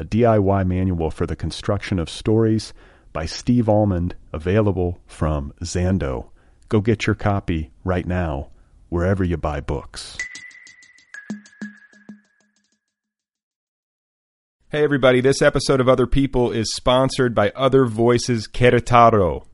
a DIY manual for the construction of stories by Steve Almond, available from Zando. Go get your copy right now, wherever you buy books. Hey, everybody, this episode of Other People is sponsored by Other Voices Querétaro.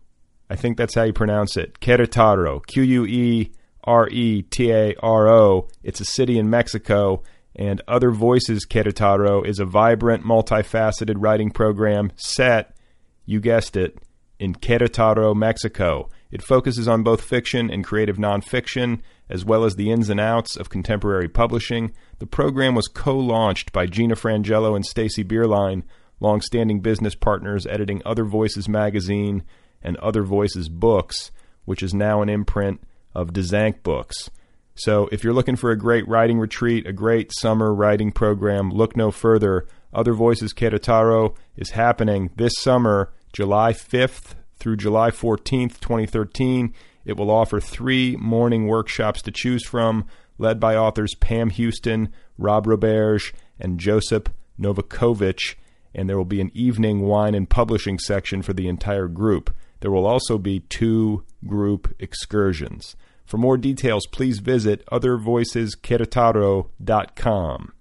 I think that's how you pronounce it. Querétaro. Q U E R E T A R O. It's a city in Mexico and Other Voices Querétaro is a vibrant, multifaceted writing program set, you guessed it, in Querétaro, Mexico. It focuses on both fiction and creative nonfiction, as well as the ins and outs of contemporary publishing. The program was co-launched by Gina Frangello and Stacy Bierlein, long-standing business partners editing Other Voices magazine and Other Voices books, which is now an imprint of Dzanc Books. So if you're looking for a great writing retreat, a great summer writing program, look no further. Other Voices Querétaro is happening this summer, July 5th through July 14th, 2013. It will offer three morning workshops to choose from, led by authors Pam Houston, Rob Roberge, and Joseph Novakovich. And there will be an evening wine and publishing section for the entire group. There will also be two group excursions. For more details, please visit othervoicesqueretaro.com.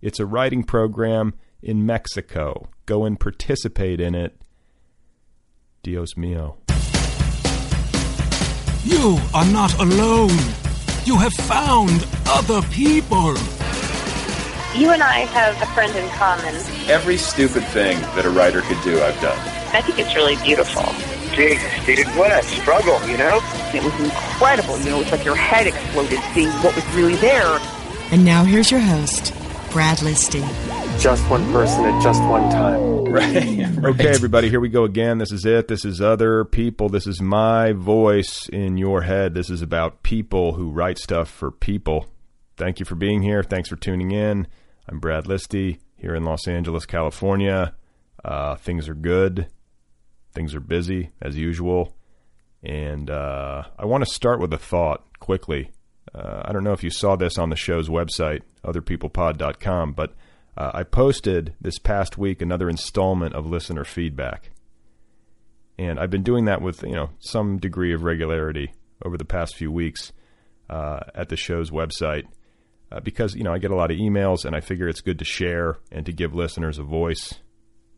It's a writing program in Mexico. Go and participate in it. Dios mío. You are not alone. You have found other people. You and I have a friend in common. Every stupid thing that a writer could do, I've done. I think it's really beautiful. Jesus, dude, what a struggle, you know? It was incredible. You know, it's like your head exploded seeing what was really there. And now here's your host, Brad Listi. Just one person at just one time. Right. Okay, everybody, here we go again. This is it. This is other people. This is my voice in your head. This is about people who write stuff for people. Thank you for being here. Thanks for tuning in. I'm Brad Listi here in Los Angeles, California. Uh, things are good. Things are busy as usual. And uh, I want to start with a thought quickly. Uh, I don't know if you saw this on the show's website, otherpeoplepod.com, but uh, I posted this past week another installment of listener feedback. And I've been doing that with you know some degree of regularity over the past few weeks uh, at the show's website uh, because you know I get a lot of emails and I figure it's good to share and to give listeners a voice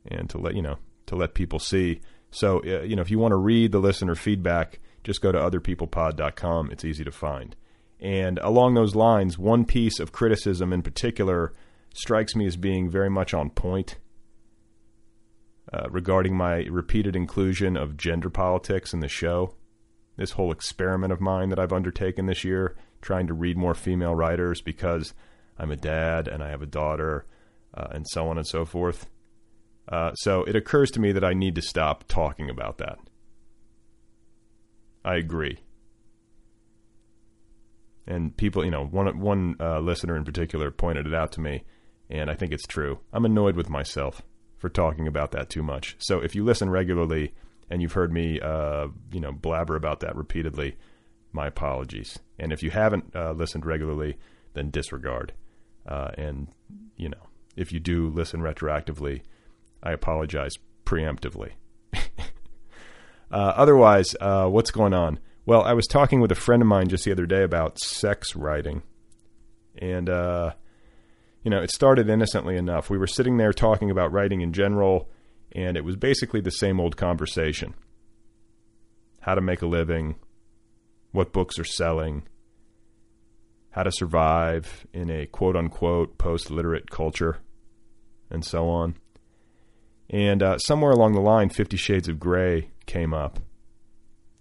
and to let you know to let people see. So uh, you know if you want to read the listener feedback, just go to otherpeoplepod.com. It's easy to find. And along those lines, one piece of criticism in particular strikes me as being very much on point uh, regarding my repeated inclusion of gender politics in the show. This whole experiment of mine that I've undertaken this year, trying to read more female writers because I'm a dad and I have a daughter, uh, and so on and so forth. Uh, so it occurs to me that I need to stop talking about that. I agree and people, you know, one one uh, listener in particular pointed it out to me, and I think it's true. I'm annoyed with myself for talking about that too much. So if you listen regularly and you've heard me, uh, you know, blabber about that repeatedly, my apologies. And if you haven't uh, listened regularly, then disregard. Uh, and you know, if you do listen retroactively, I apologize preemptively. Uh, otherwise, uh, what's going on? Well, I was talking with a friend of mine just the other day about sex writing. And, uh, you know, it started innocently enough. We were sitting there talking about writing in general, and it was basically the same old conversation how to make a living, what books are selling, how to survive in a quote unquote post literate culture, and so on. And uh, somewhere along the line, Fifty Shades of Grey came up,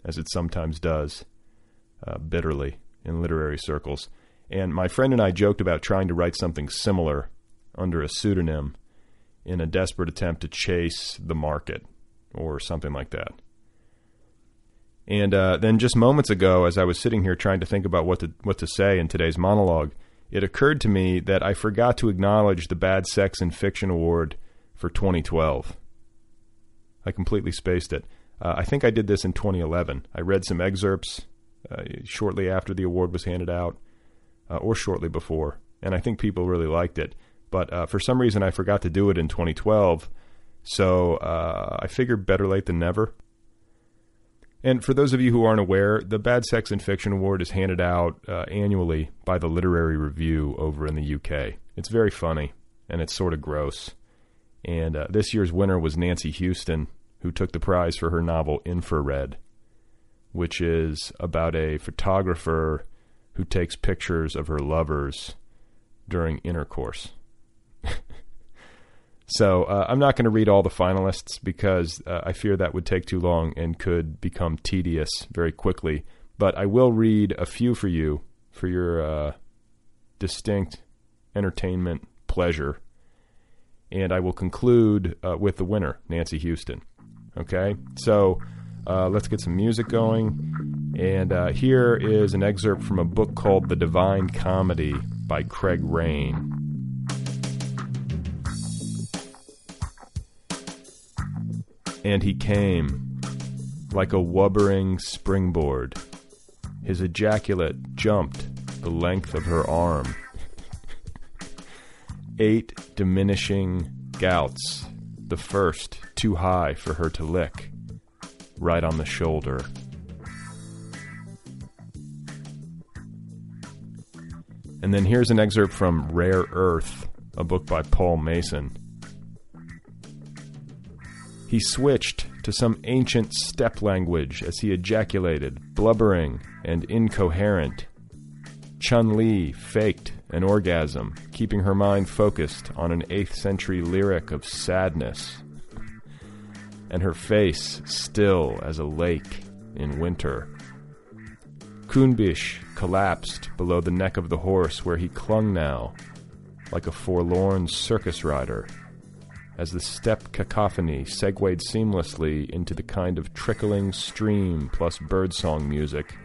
as it sometimes does, uh, bitterly in literary circles. And my friend and I joked about trying to write something similar under a pseudonym in a desperate attempt to chase the market or something like that. And uh, then just moments ago, as I was sitting here trying to think about what to what to say in today's monologue, it occurred to me that I forgot to acknowledge the Bad Sex in Fiction Award for 2012. I completely spaced it. Uh, I think I did this in 2011. I read some excerpts uh, shortly after the award was handed out, uh, or shortly before, and I think people really liked it. But uh, for some reason, I forgot to do it in 2012. So uh, I figured better late than never. And for those of you who aren't aware, the Bad Sex and Fiction Award is handed out uh, annually by the Literary Review over in the UK. It's very funny and it's sort of gross. And uh, this year's winner was Nancy Huston, who took the prize for her novel Infrared, which is about a photographer who takes pictures of her lovers during intercourse. So uh, I'm not going to read all the finalists because uh, I fear that would take too long and could become tedious very quickly. But I will read a few for you for your uh, distinct entertainment pleasure. And I will conclude uh, with the winner, Nancy Huston. Okay? So uh, let's get some music going. And uh, here is an excerpt from a book called The Divine Comedy by Craig Raine. And he came, like a wubbering springboard. His ejaculate jumped the length of her arm. Eight diminishing gouts, the first too high for her to lick, right on the shoulder. And then here's an excerpt from Rare Earth, a book by Paul Mason. He switched to some ancient steppe language as he ejaculated, blubbering and incoherent. Chun Li faked an orgasm, keeping her mind focused on an 8th century lyric of sadness, and her face still as a lake in winter. Kunbish collapsed below the neck of the horse where he clung now, like a forlorn circus rider as the steppe cacophony segued seamlessly into the kind of trickling stream plus birdsong music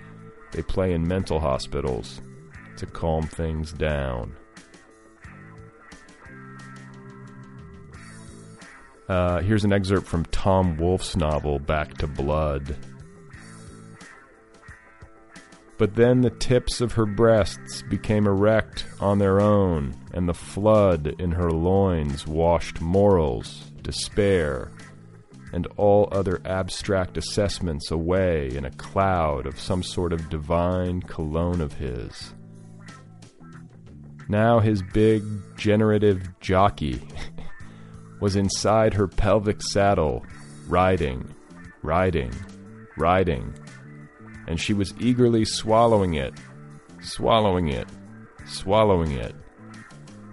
they play in mental hospitals to calm things down. Uh, here's an excerpt from Tom Wolfe's novel Back to Blood. But then the tips of her breasts became erect on their own, and the flood in her loins washed morals, despair, and all other abstract assessments away in a cloud of some sort of divine cologne of his. Now his big, generative jockey was inside her pelvic saddle, riding, riding, riding and she was eagerly swallowing it, swallowing it, swallowing it,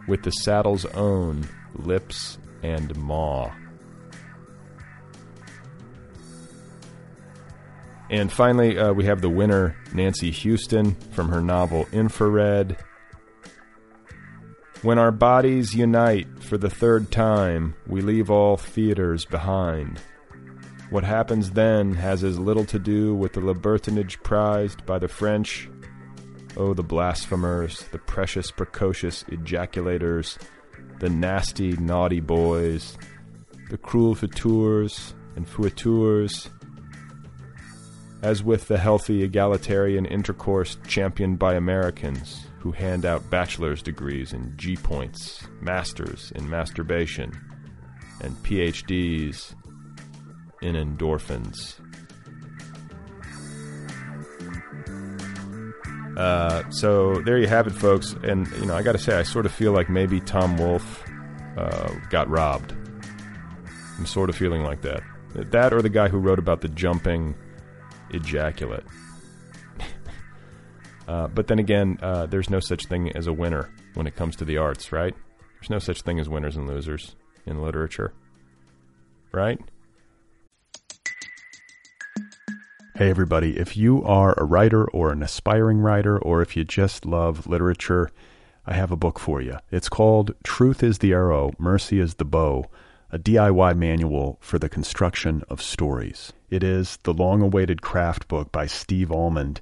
with the saddle's own lips and maw. And finally, uh, we have the winner, Nancy Huston, from her novel Infrared. When our bodies unite for the third time, we leave all theaters behind. What happens then has as little to do with the libertinage prized by the French. Oh, the blasphemers, the precious, precocious ejaculators, the nasty, naughty boys, the cruel fouteurs and fouetteurs, as with the healthy, egalitarian intercourse championed by Americans who hand out bachelor's degrees in G points, masters in masturbation, and PhDs in endorphins. Uh, so there you have it, folks. And you know, I got to say, I sort of feel like maybe Tom Wolfe uh, got robbed. I'm sort of feeling like that. That or the guy who wrote about the jumping ejaculate. Uh, but then again, uh, there's no such thing as a winner when it comes to the arts, right? There's no such thing as winners and losers in literature, right? Hey, everybody, if you are a writer or an aspiring writer, or if you just love literature, I have a book for you. It's called Truth is the Arrow, Mercy is the Bow, a DIY manual for the construction of stories. It is the long awaited craft book by Steve Almond,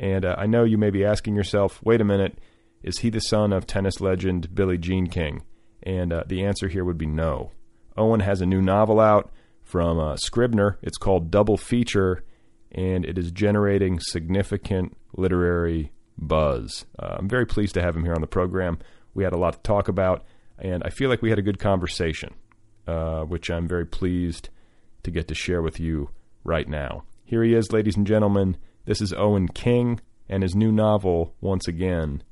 And uh, I know you may be asking yourself, wait a minute, is he the son of tennis legend Billie Jean King? And uh, the answer here would be no. Owen has a new novel out from uh, Scribner. It's called Double Feature, and it is generating significant literary buzz. Uh, I'm very pleased to have him here on the program. We had a lot to talk about, and I feel like we had a good conversation, uh, which I'm very pleased to get to share with you right now. Here he is, ladies and gentlemen. This is Owen King, and his new novel, once again,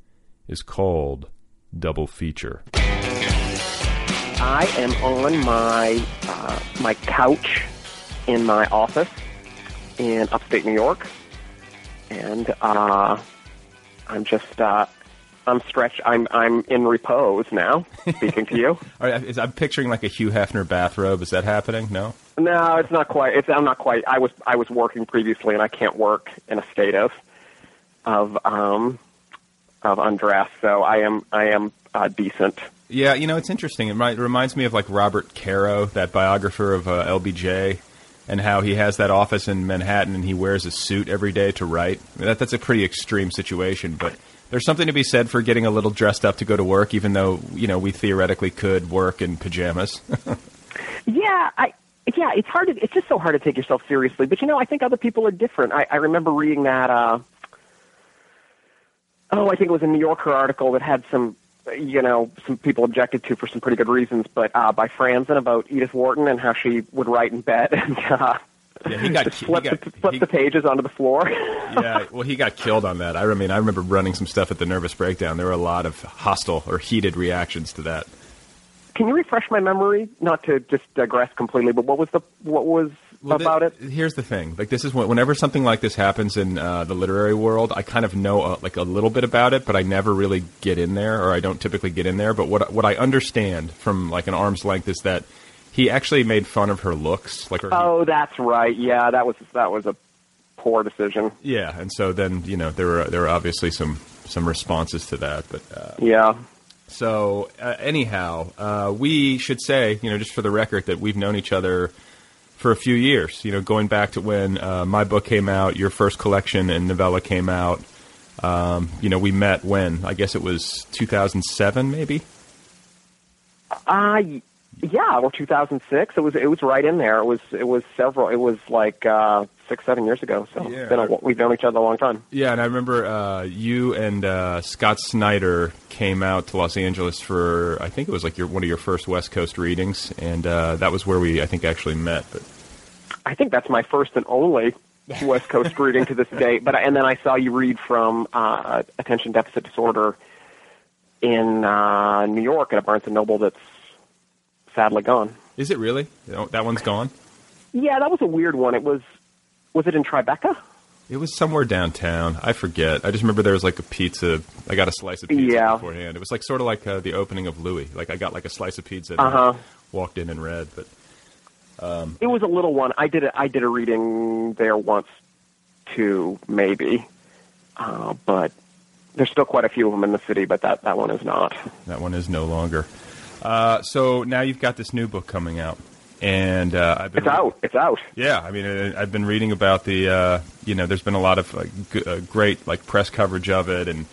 is called Double Feature. I am on my uh, my couch in my office in upstate New York, and uh, I'm just uh, I'm stretched. I'm I'm in repose now, speaking to you. All right, I'm picturing like a Hugh Hefner bathrobe. Is that happening? No. No, it's not quite. It's I'm not quite. I was I was working previously, and I can't work in a state of of um of undress. So I am I am uh, decent. Yeah, you know, it's interesting. It, might, it reminds me of like Robert Caro, that biographer of uh, LBJ, and how he has that office in Manhattan and he wears a suit every day to write. I mean, that, that's a pretty extreme situation, but there's something to be said for getting a little dressed up to go to work, even though you know we theoretically could work in pajamas. Yeah, I yeah, it's hard to it's just so hard to take yourself seriously. But you know, I think other people are different. I, I remember reading that uh oh, I think it was a New Yorker article that had some you know, some people objected to for some pretty good reasons, but uh by Franzen about Edith Wharton and how she would write in bed and uh yeah, he got, just he flip, got- the, flip he- the pages onto the floor. yeah, well, he got killed on that. I mean, I remember running some stuff at the Nervous Breakdown. There were a lot of hostile or heated reactions to that. Can you refresh my memory? Not to just digress completely, but what was the what was Well, about th- it? Here's the thing: like this is when, whenever something like this happens in uh, the literary world, I kind of know uh, like a little bit about it, but I never really get in there, or I don't typically get in there. But what what I understand from like an arm's length is that he actually made fun of her looks, like her. Oh, that's right. Yeah, that was that was a poor decision. yeah, and so then you know there were there were obviously some some responses to that, but. Uh, Yeah. So uh, anyhow, uh, we should say, you know, just for the record, that we've known each other for a few years. You know, going back to when uh, my book came out, your first collection and novella came out. Um, you know, we met when I guess it was 2007, maybe. Uh yeah, or 2006. It was it was right in there. It was it was several. It was like uh, six seven years ago. So Yeah. been a, we've known each other a long time. Yeah, and I remember uh, you and uh, Scott Snyder came out to Los Angeles for I think it was like your one of your first West Coast readings, and uh, that was where we I think actually met. But I think that's my first and only West Coast reading to this day. But and then I saw you read from uh, Attention Deficit Disorder in uh, New York at a Barnes and Noble that's sadly gone. is it really? You that one's gone. Yeah, that was a weird one. It was was it in Tribeca? It was somewhere downtown. I forget. I just remember there was like a pizza. I got a slice of pizza Yeah. beforehand. It was like sort of like uh, the opening of Louie. Like I got like a slice of pizza and Uh-huh. walked in and read. But Um, It was a little one. I did a, I did a reading there once, too, maybe, uh, but there's still quite a few of them in the city. But that that one is not. that one is no longer. Uh, so now you've got this new book coming out, and uh, I've been It's out. It's out. Yeah, I mean, uh, I've been reading about the, uh, you know, there's been a lot of uh, g- uh, great like press coverage of it, and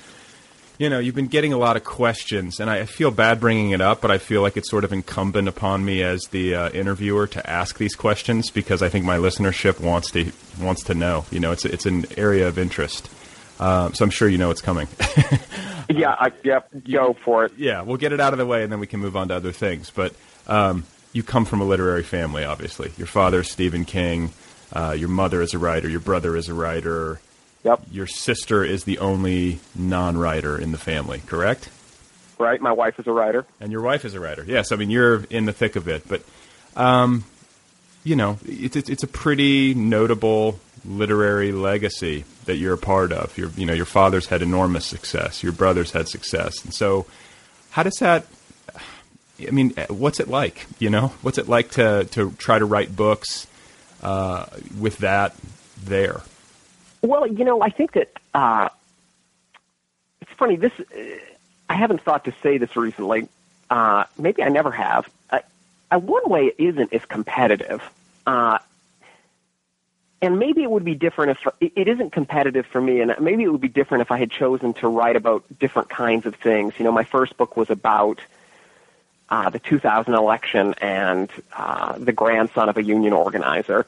you know, you've been getting a lot of questions, and I I feel bad bringing it up, but I feel like it's sort of incumbent upon me as the uh, interviewer to ask these questions because I think my listenership wants to wants to know. You know, it's it's an area of interest, um, so I'm sure you know it's coming. Yeah. I, yep. Go for it. yeah, we'll get it out of the way, and then we can move on to other things. But um, you come from a literary family, obviously. Your father is Stephen King. Uh, your mother is a writer. Your brother is a writer. Yep. Your sister is the only non-writer in the family, correct? Right. My wife is a writer. And your wife is a writer. Yes, I mean you're in the thick of it, but um, you know it's it's, it's a pretty notable literary legacy that you're a part of. Your you know your father's had enormous success. Your brother's had success, and so how does that? I mean, what's it like? You know, what's it like to to try to write books uh, with that there? Well, you know, I think that uh, it's funny. This uh, I haven't thought to say this recently. Uh, maybe I never have. I, one way it isn't as competitive, uh, and maybe it would be different if it, isn't competitive for me. And maybe it would be different if I had chosen to write about different kinds of things. You know, my first book was about. Uh, the 2000 election and uh, the grandson of a union organizer.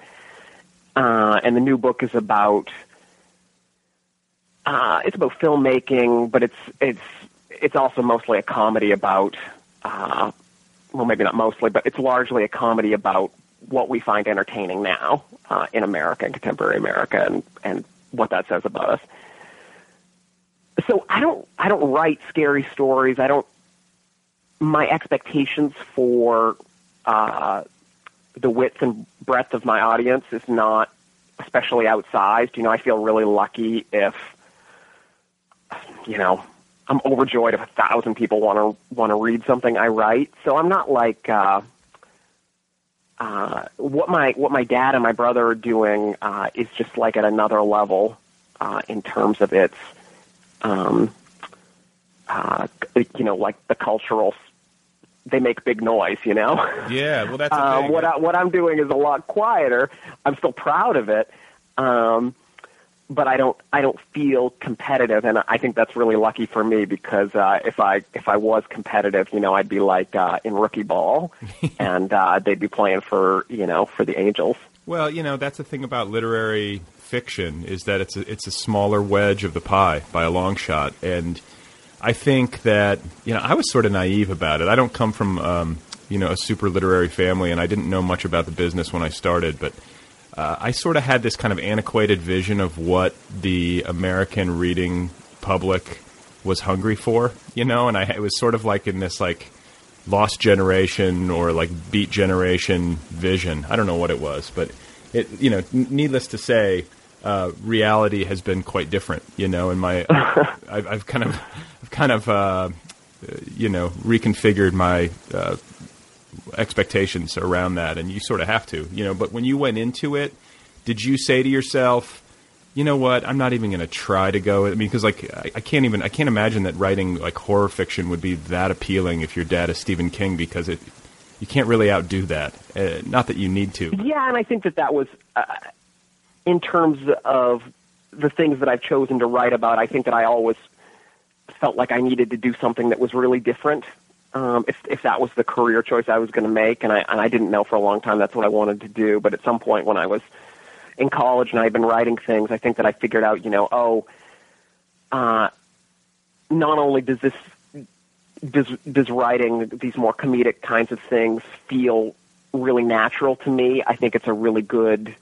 Uh, and the new book is about uh, it's about filmmaking, but it's it's it's also mostly a comedy about uh, well, maybe not mostly, but it's largely a comedy about what we find entertaining now uh, in America and contemporary America, and and what that says about us. So I don't I don't write scary stories. I don't. My expectations for uh, the width and breadth of my audience is not especially outsized. You know, I feel really lucky if you know I'm overjoyed if a thousand people want to want to read something I write. So I'm not like uh, uh, what my what my dad and my brother are doing uh, is just like at another level uh, in terms of its um, uh, you know like the cultural. They make big noise, you know. Yeah, well, that's um, what I, what I'm doing is a lot quieter. I'm still proud of it. Um, but I don't I don't feel competitive, and I think that's really lucky for me because uh, if I if I was competitive, you know, I'd be like uh, in rookie ball, and uh, they'd be playing for you know for the Angels. Well, you know that's the thing about literary fiction is that it's a, it's a smaller wedge of the pie by a long shot, and I think that you know I was sort of naive about it. I don't come from um, you know a super literary family, and I didn't know much about the business when I started, but uh, I sort of had this kind of antiquated vision of what the American reading public was hungry for, you know, and I it was sort of like in this like lost generation or like beat generation vision. I don't know what it was, but it you know, n- needless to say, uh, reality has been quite different, you know, and my I've, I've kind of I've kind of uh, you know reconfigured my uh, expectations around that, and you sort of have to, you know. But when you went into it, did you say to yourself, you know what, I'm not even going to try to go? I mean, because like I, I can't even I can't imagine that writing like horror fiction would be that appealing if your dad is Stephen King because it you can't really outdo that. Uh, not that you need to. Yeah, and I think that that was uh, in terms of the things that I've chosen to write about. I think that I always felt like I needed to do something that was really different. Um, if if that was the career choice I was going to make, and I and I didn't know for a long time that's what I wanted to do. But at some point when I was in college and I'd been writing things, I think that I figured out, you know, oh, uh, not only does this does does writing these more comedic kinds of things feel really natural to me, I think it's a really good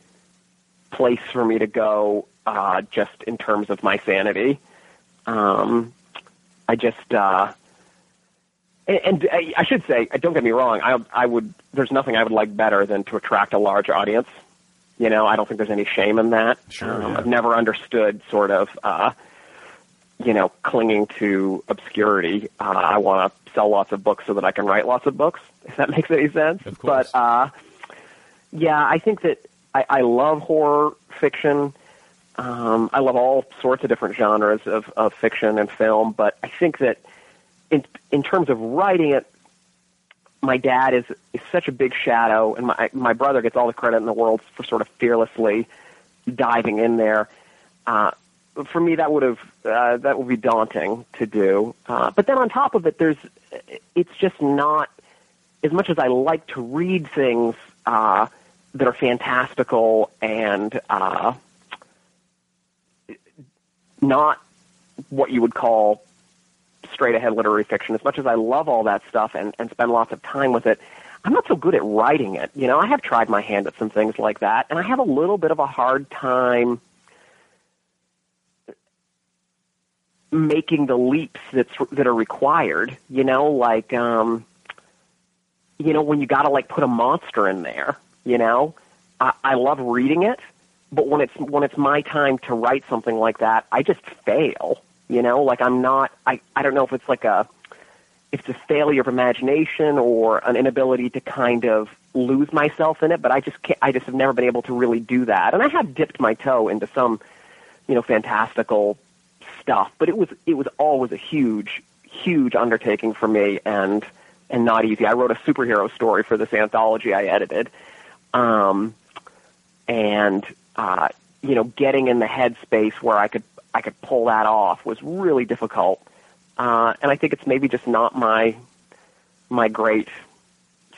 place for me to go, uh, just in terms of my sanity. Um, I just, uh, and, and I I should say, don't get me wrong, I, I would, there's nothing I would like better than to attract a large audience. You know, I don't think there's any shame in that. Sure, um, yeah. I've never understood sort of, uh, you know, clinging to obscurity. Uh, I want to sell lots of books so that I can write lots of books, if that makes any sense. Of course. But, uh, yeah, I think that I, I love horror fiction. Um, I love all sorts of different genres of, of fiction and film, but I think that in in terms of writing it, my dad is is such a big shadow, and my my brother gets all the credit in the world for sort of fearlessly diving in there. Uh, for me, that would have uh, that would be daunting to do. Uh, but then on top of it, there's it's just not as much as I like to read things uh, that are fantastical and uh, not what you would call straight ahead literary fiction. As much as I love all that stuff and, and spend lots of time with it, I'm not so good at writing it. You know, I have tried my hand at some things like that, and I have a little bit of a hard time making the leaps that's that are required. You know, like um, you know when you got to like put a monster in there. You know, I, I love reading it, but when it's when it's my time to write something like that, I just fail. You know, like I'm not. I I don't know if it's like a if it's a failure of imagination or an inability to kind of lose myself in it, but I just can't, I just have never been able to really do that. And I have dipped my toe into some, you know, fantastical stuff, but it was it was always a huge huge undertaking for me and and not easy. I wrote a superhero story for this anthology I edited. Um and uh you know, getting in the headspace where I could I could pull that off was really difficult. Uh, and I think it's maybe just not my my great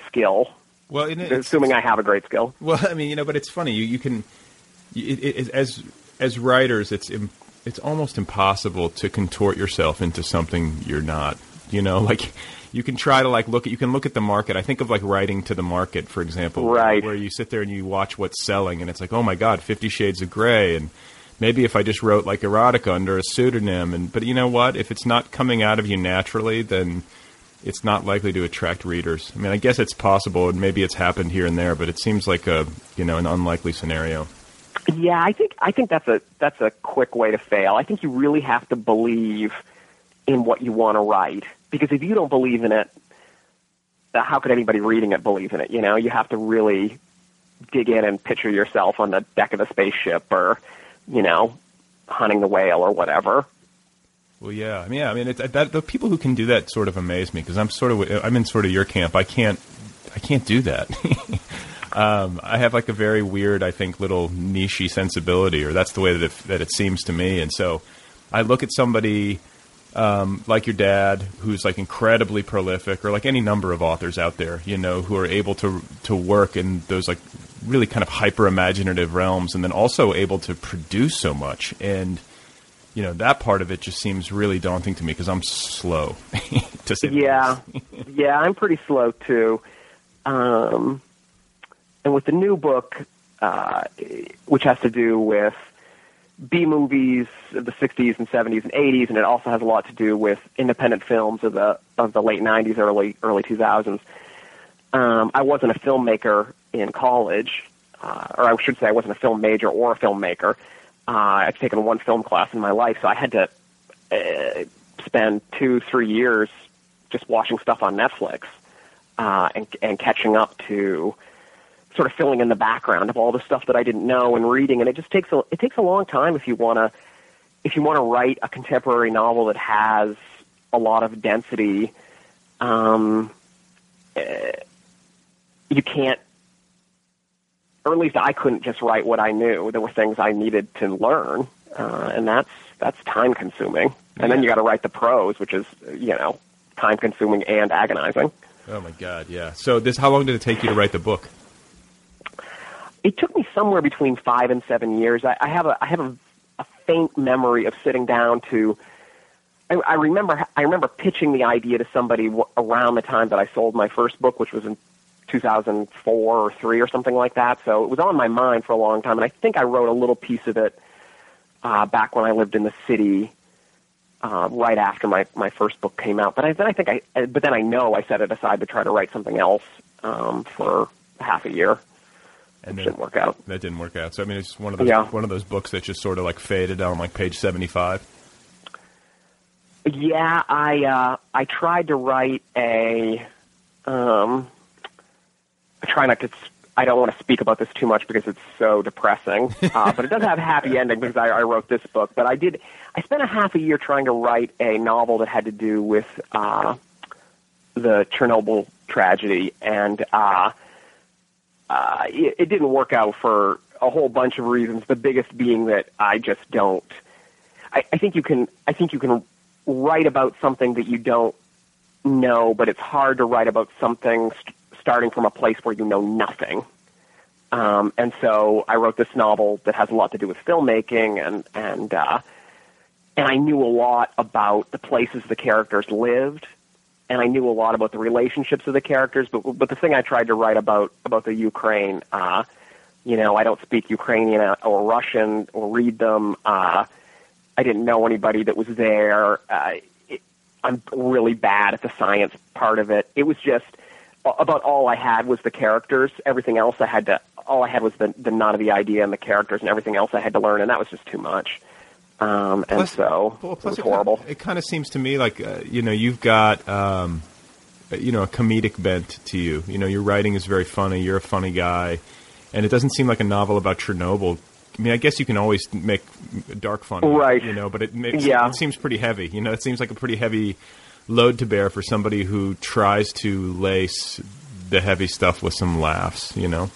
skill. Well, it, assuming I have a great skill. Well, I mean, you know, but it's funny. You you can it, it, as as writers, it's it's almost impossible to contort yourself into something you're not. You know, like you can try to like look at you can look at the market. I think of like writing to the market, for example, right? Where you sit there and you watch what's selling, and it's like, oh my god, Fifty Shades of Grey, and maybe if I just wrote like erotica under a pseudonym, and but you know what? If it's not coming out of you naturally, then it's not likely to attract readers. I mean, I guess it's possible, and maybe it's happened here and there, but it seems like a you know an unlikely scenario. Yeah, I think I think that's a that's a quick way to fail. I think you really have to believe in what you want to write because if you don't believe in it, uh, how could anybody reading it believe in it? You know, you have to really dig in and picture yourself on the deck of a spaceship or you know, hunting the whale or whatever. Well, yeah, I mean, yeah, I mean, that, the people who can do that sort of amaze me because I'm sort of, I'm in sort of your camp. I can't, I can't do that. um, I have like a very weird, I think, little nichey sensibility, or that's the way that it, that it seems to me. And so, I look at somebody um, like your dad, who's like incredibly prolific, or like any number of authors out there, you know, who are able to to work in those like really kind of hyper imaginative realms, and then also able to produce so much. And you know that part of it just seems really daunting to me because I'm slow. to say yeah, yeah, I'm pretty slow too. Um, and with the new book, uh, which has to do with B movies of the 60s and 70s and 80s, and it also has a lot to do with independent films of the of the late 90s, early early 2000s. Um, I wasn't a filmmaker in college, uh, or I should say, I wasn't a film major or a filmmaker. Uh, I've taken one film class in my life, so I had to uh, spend two, three years just watching stuff on Netflix uh, and, and catching up to sort of filling in the background of all the stuff that I didn't know and reading. And it just takes a it takes a long time if you want to if you want to write a contemporary novel that has a lot of density. Um, uh, you can't or at least I couldn't just write what I knew. There were things I needed to learn, uh, and that's that's time consuming. And then you got to write the prose, which is you know time consuming and agonizing. Oh my god, yeah. So this, how long did it take you to write the book? It took me somewhere between five and seven years. I, I have a I have a, a faint memory of sitting down to. I, I remember I remember pitching the idea to somebody w- around the time that I sold my first book, which was in 2004 or three or something like that. So it was on my mind for a long time, and I think I wrote a little piece of it uh, back when I lived in the city, uh, right after my my first book came out. But I, then I think I, but then I know I set it aside to try to write something else um, for half a year. And it didn't work out. That didn't work out. So I mean, it's one of those Yeah. one of those books that just sort of like faded on like page seventy five. Yeah, I uh, I tried to write a. Um, I try not to I don't want to speak about this too much because it's so depressing. Uh, but it does have a happy ending because I, I wrote this book. But I did. I spent a half a year trying to write a novel that had to do with uh, the Chernobyl tragedy, and uh, uh, it, it didn't work out for a whole bunch of reasons. The biggest being that I just don't. I, I think you can. I think you can write about something that you don't know, but it's hard to write about something st- starting from a place where you know nothing. Um, and so I wrote this novel that has a lot to do with filmmaking, and and uh, and I knew a lot about the places the characters lived, and I knew a lot about the relationships of the characters. But but the thing I tried to write about about the Ukraine, uh, you know, I don't speak Ukrainian or Russian or read them. Uh, I didn't know anybody that was there. Uh, it, I'm really bad at the science part of it. It was just about all I had was the characters. Everything else I had to, all I had was the, the none of the idea and the characters, and everything else I had to learn, and that was just too much. Um, and Plus- so Well, it plus was it horrible. Kind of, it kind of seems to me like uh, you know you've got um, you know a comedic bent to you. You know your writing is very funny. You're a funny guy, and it doesn't seem like a novel about Chernobyl. I mean, I guess you can always make dark fun, Right. You know, but it makes Yeah. it seems pretty heavy. You know, it seems like a pretty heavy load to bear for somebody who tries to lace the heavy stuff with some laughs. You know,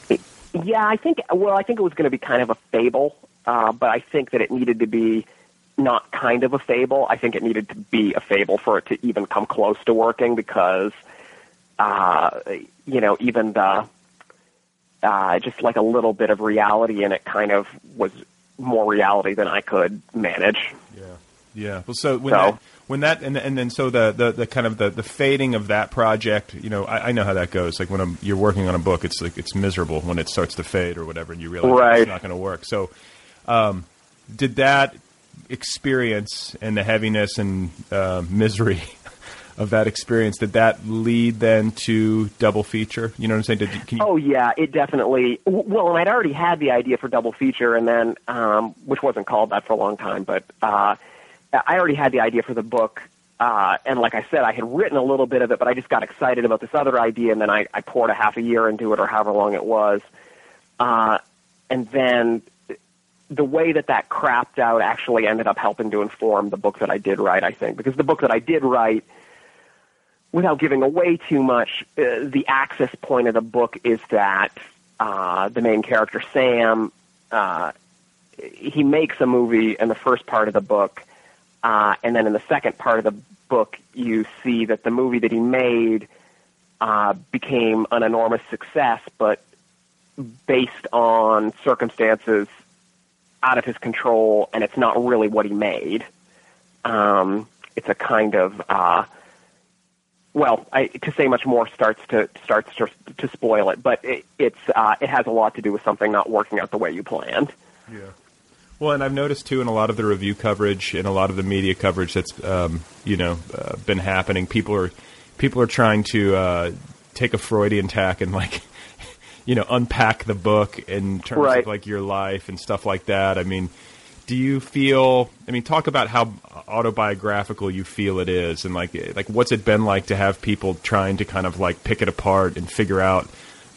Yeah, I think. Well, I think it was going to be kind of a fable, uh, but I think that it needed to be not kind of a fable. I think it needed to be a fable for it to even come close to working because, uh, you know, even the uh, just like a little bit of reality in it kind of was more reality than I could manage. Yeah. Yeah. Well, so when So- that, when that and and then so the, the, the kind of the, the fading of that project, you know, I, I know how that goes. Like when i you're working on a book, it's like it's miserable when it starts to fade or whatever, and you realize Right. it's not going to work. So, um, did that experience and the heaviness and uh, misery of that experience did that lead then to double feature? You know what I'm saying? Did you, Oh yeah, it definitely. Well, and I'd already had the idea for double feature, and then um, which wasn't called that for a long time, but uh, I already had the idea for the book. Uh, and like I said, I had written a little bit of it, but I just got excited about this other idea, and then I, I poured a half a year into it, or however long it was. Uh, and then the way that that crapped out actually ended up helping to inform the book that I did write. I think because the book that I did write without giving away too much, uh, the access point of the book is that uh, the main character Sam, uh, he makes a movie in the first part of the book, uh, and then in the second part of the book, you see that the movie that he made uh, became an enormous success, but based on circumstances out of his control, and it's not really what he made. Um, it's a kind of uh, well, I, to say much more starts to starts to, to spoil it, but it, it's uh, it has a lot to do with something not working out the way you planned. Well, and I've noticed too in a lot of the review coverage and a lot of the media coverage that's um, you know uh, been happening. People are people are trying to uh, take a Freudian tack and like you know unpack the book in terms Right. of like your life and stuff like that. I mean, do you feel? I mean, talk about how autobiographical you feel it is, and like like what's it been like to have people trying to kind of like pick it apart and figure out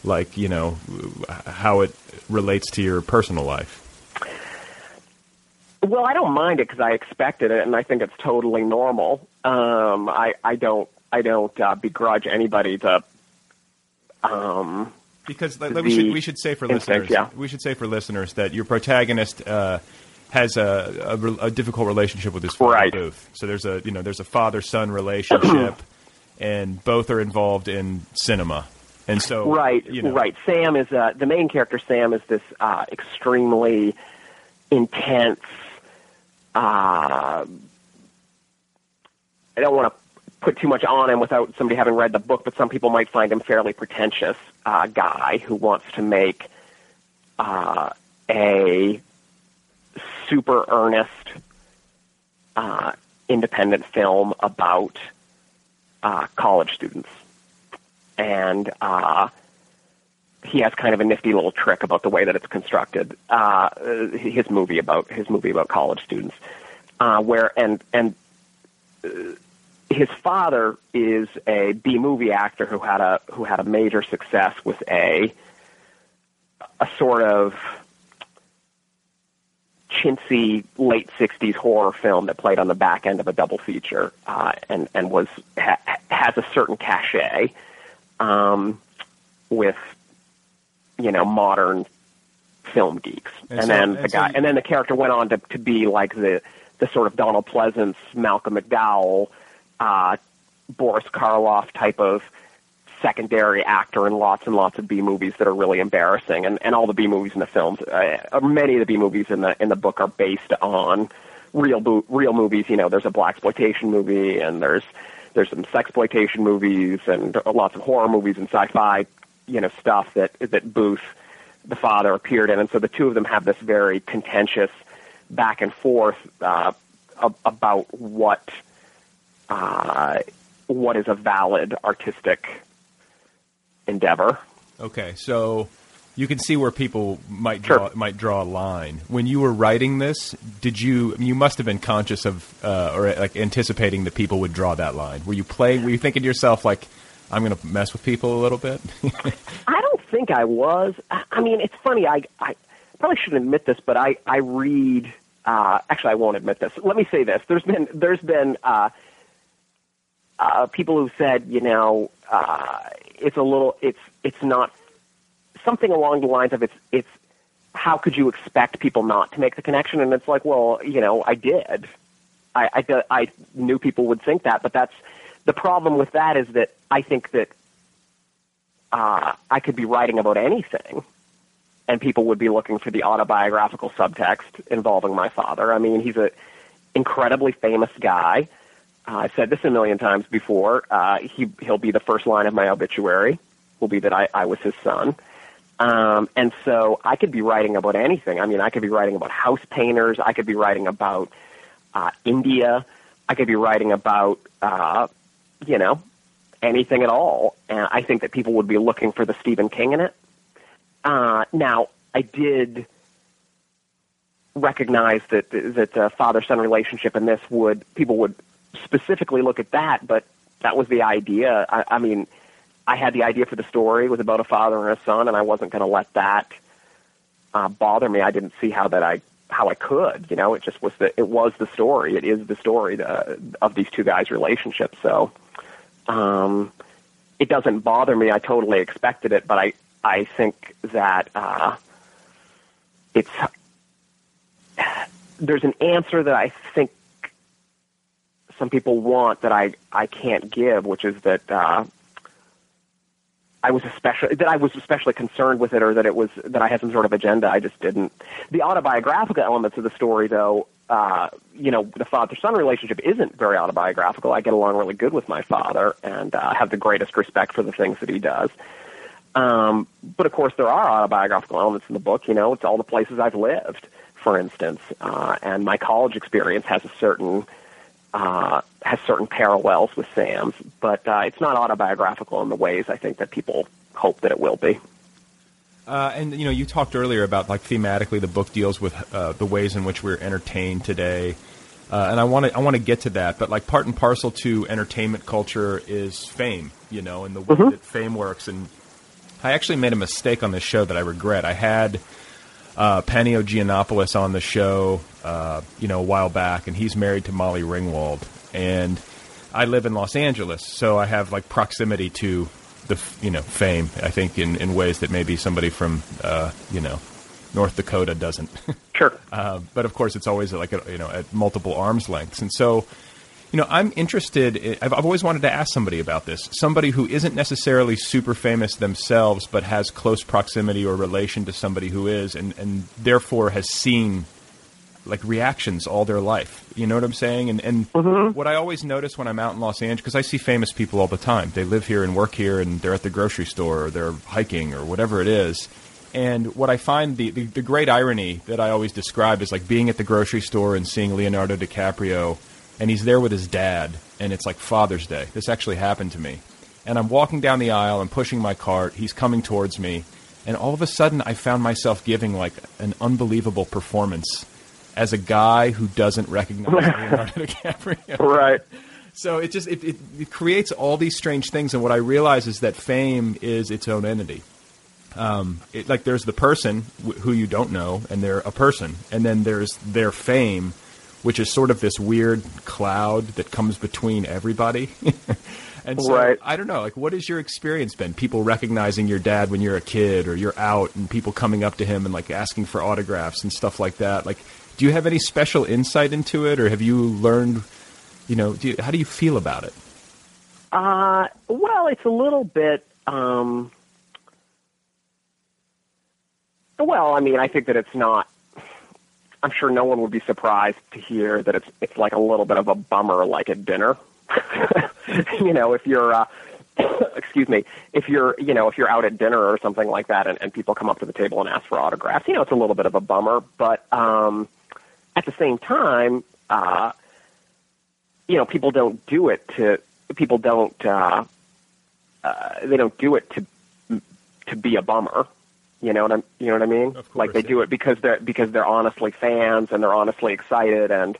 like you know how it relates to your personal life. Well, I don't mind it because I expected it, and I think it's totally normal. Um, I I don't I don't uh, begrudge anybody the um, Because like, we should we should say for instinct, listeners, yeah. we should say for listeners that your protagonist uh, has a, a, a difficult relationship with his father Right. Booth. So there's a you know there's a father son relationship, and both are involved in cinema. And so right, you know, right. Sam is uh, the main character. Sam is this uh, extremely intense. Uh, I don't want to put too much on him without somebody having read the book, but some people might find him fairly pretentious uh, guy who wants to make uh, a super earnest, uh, independent film about uh, college students. And uh, he has kind of a nifty little trick about the way that it's constructed. Uh, his movie about his movie about college students, uh, where and and uh, his father is a B movie actor who had a who had a major success with a a sort of chintzy late '60s horror film that played on the back end of a double feature, uh, and and was ha- has a certain cachet um, with you know modern film geeks. And And, so- then and the so guy, you- and then the character went on to to be like the the sort of Donald Pleasence, Malcolm McDowell, uh, Boris Karloff type of secondary actor in lots and lots of B movies that are really embarrassing, and, and all the B movies in the films, uh, many of the B movies in the in the book are based on real bo- real movies. You know, there's a black exploitation movie, and there's there's some sexploitation movies, and lots of horror movies and sci-fi, you know, stuff that that Booth, the father, appeared in, and so the two of them have this very contentious back and forth uh, ab- about what uh, what is a valid artistic endeavor. Okay, so you can see where people might draw might draw a line. When you were writing this, did you you must have been conscious of uh, or like anticipating that people would draw that line? Were you playing? Were you thinking to yourself like, I'm going to mess with people a little bit? I don't think I was. I mean, it's funny. I, I probably shouldn't admit this, but I, I read. Uh, actually, I won't admit this. Let me say this. There's been there's been uh, uh, people who've said, you know, uh, it's a little, it's it's not something along the lines of it's it's how could you expect people not to make the connection? And it's like, well, you know, I did. I, I, I knew people would think that, but that's the problem with that is that I think that uh, I could be writing about anything, and people would be looking for the autobiographical subtext involving my father. I mean, he's a incredibly famous guy. Uh, I've said this a million times before. Uh, he he'll be the first line of my obituary. Will be that I, I was his son. Um, and so I could be writing about anything. I mean, I could be writing about house painters. I could be writing about uh, India. I could be writing about, uh, you know, anything at all. And I think that people would be looking for the Stephen King in it. Uh, now, I did recognize that that the father-son relationship in this would people would specifically look at that, but that was the idea. I, I mean, I had the idea for the story it was about a father and a son, and I wasn't going to let that uh, bother me. I didn't see how that I how I could. You know, it just was the it was the story. It is the story the, of these two guys' relationship. So um, it doesn't bother me. I totally expected it, but I I think that uh, it's there's an answer that I think some people want that I I can't give, which is that uh, I was especially that I was especially concerned with it, or that it was that I had some sort of agenda. I just didn't. The autobiographical elements of the story, though, uh, you know, the father-son relationship isn't very autobiographical. I get along really good with my father, and uh, have the greatest respect for the things that he does. Um, but of course, there are autobiographical elements in the book. You know, it's all the places I've lived, for instance, uh, and my college experience has a certain uh, has certain parallels with Sam's, but uh, it's not autobiographical in the ways I think that people hope that it will be. Uh, and you know, you talked earlier about like thematically, the book deals with uh, the ways in which we're entertained today, uh, and I want to I want to get to that. But like part and parcel to entertainment culture is fame, you know, and the way that fame works. And I actually made a mistake on this show that I regret. I had uh, Panio Gianopoulos on the show, uh, you know, a while back, and he's married to Molly Ringwald, and I live in Los Angeles, so I have like proximity to the you know fame. I think in, in ways that maybe somebody from uh, you know North Dakota doesn't. Sure. Uh, but of course, it's always like a, you know at multiple arms lengths, and so you know I'm interested. I've, I've always wanted to ask somebody about this. Somebody who isn't necessarily super famous themselves, but has close proximity or relation to somebody who is, and and therefore has seen like reactions all their life. You know what I'm saying? And and mm-hmm. what I always notice when I'm out in Los Angeles, because I see famous people all the time. They live here and work here, and they're at the grocery store, or they're hiking, or whatever it is. And what I find the, the the great irony that I always describe is like being at the grocery store and seeing Leonardo DiCaprio, and he's there with his dad, and it's like Father's Day. This actually happened to me. And I'm walking down the aisle, I'm pushing my cart, he's coming towards me, and all of a sudden I found myself giving like an unbelievable performance as a guy who doesn't recognize Leonardo DiCaprio. Right. So it just it, it, it creates all these strange things, and what I realize is that fame is its own entity. um, it, like there's the person w- who you don't know, and they're a person, and then there's their fame, which is sort of this weird cloud that comes between everybody. and so Right. I don't know, like what has your experience been? People recognizing your dad when you're a kid, or you're out, and people coming up to him and like asking for autographs and stuff like that. Like, do you have any special insight into it, or have you learned? You know, do you, how do you feel about it? Uh, well, it's a little bit. Um, well, I mean, I think that it's not. I'm sure no one would be surprised to hear that it's it's like a little bit of a bummer, like at dinner. you know, if you're, uh, excuse me, if you're, you know, if you're out at dinner or something like that, and, and people come up to the table and ask for autographs, you know, it's a little bit of a bummer. But um, at the same time, uh, you know, people don't do it to people don't uh, uh, they don't do it to to be a bummer. You know what I'm you know what I mean? Course, like they yeah. do it because they're because they're honestly fans and they're honestly excited and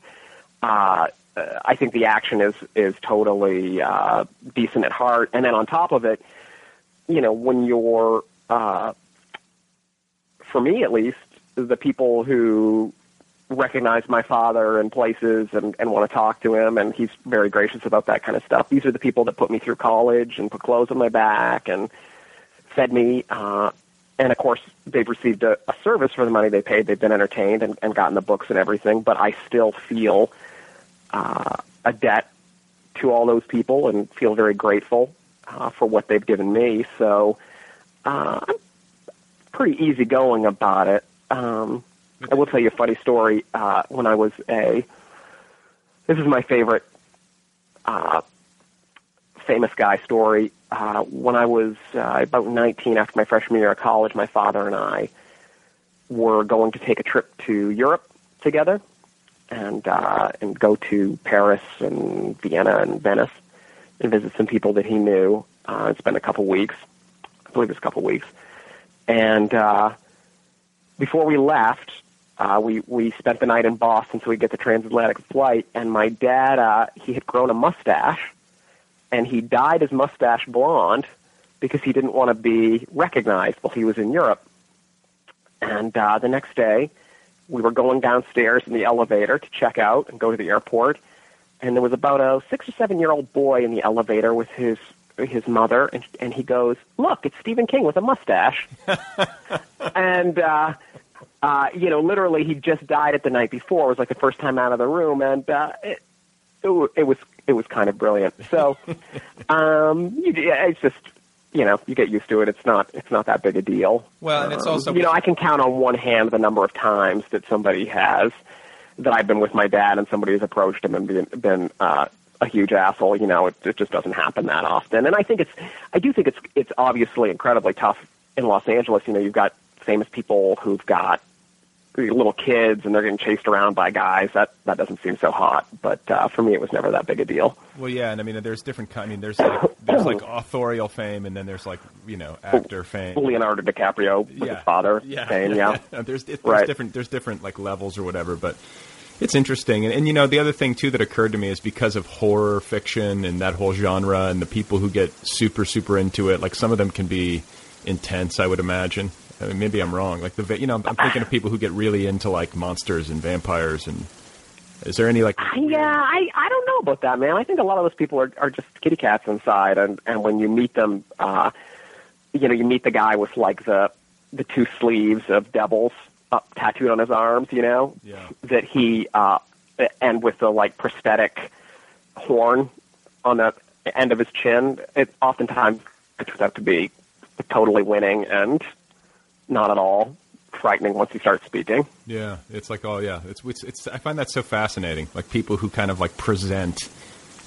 uh, uh, I think the action is is totally uh, decent at heart. And then on top of it, you know, when you're uh, for me at least, the people who recognize my father in places and, and want to talk to him, and he's very gracious about that kind of stuff. These are the people that put me through college and put clothes on my back and fed me. Uh, and of course, they've received a, a service for the money they paid. They've been entertained and, and gotten the books and everything. But I still feel uh, a debt to all those people and feel very grateful uh, for what they've given me. So uh, I'm pretty easygoing about it. Um, I will tell you a funny story. Uh, when I was a, this is my favorite uh, famous guy story. Uh, when I was uh, about 19, after my freshman year of college, my father and I were going to take a trip to Europe together and uh, and go to Paris and Vienna and Venice and visit some people that he knew uh, and spend a couple weeks. I believe it was a couple weeks. And uh, before we left, uh, we we spent the night in Boston so we get the transatlantic flight. And my dad, uh, he had grown a mustache, and he dyed his mustache blonde because he didn't want to be recognized while he was in Europe. And uh, the next day, we were going downstairs in the elevator to check out and go to the airport, and there was about a six or seven year old boy in the elevator with his his mother, and and he goes, "Look, it's Stephen King with a mustache," and. uh uh, you know, literally, he just died it the night before. It was like the first time out of the room, and uh, it, it, it was it was kind of brilliant. So, um, you, it's just you know, you get used to it. It's not it's not that big a deal. Well, and it's Um, also- you know, I can count on one hand the number of times that somebody has that I've been with my dad and somebody has approached him and been, been uh, a huge asshole. You know, it, it just doesn't happen that often. And I think it's I do think it's it's obviously incredibly tough in Los Angeles. You know, you've got famous people who've got little kids and they're getting chased around by guys. That that doesn't seem so hot. But uh, for me, it was never that big a deal. Well, yeah, and I mean, there's different. I mean, there's like there's like authorial fame, and then there's like you know actor fame. Leonardo DiCaprio with Yeah. his father, Yeah, saying, yeah. there's there's Right. different there's different like levels or whatever, but it's interesting. And, and you know, the other thing too that occurred to me is because of horror fiction and that whole genre, and the people who get super super into it, like some of them can be intense. I would imagine. I mean, maybe I'm wrong. Like the va- you know, I'm thinking of people who get really into like monsters and vampires and. Is there any like? Yeah, I I don't know about that, man. I think a lot of those people are are just kitty cats inside, and and when you meet them, uh, you know, you meet the guy with like the the two sleeves of devils up tattooed on his arms, you know, Yeah. that he uh, and with the like prosthetic horn on the end of his chin. It oftentimes it turns out to be totally winning and not at all frightening once he starts speaking. Yeah, it's like oh yeah, it's, it's it's I find that so fascinating. Like people who kind of like present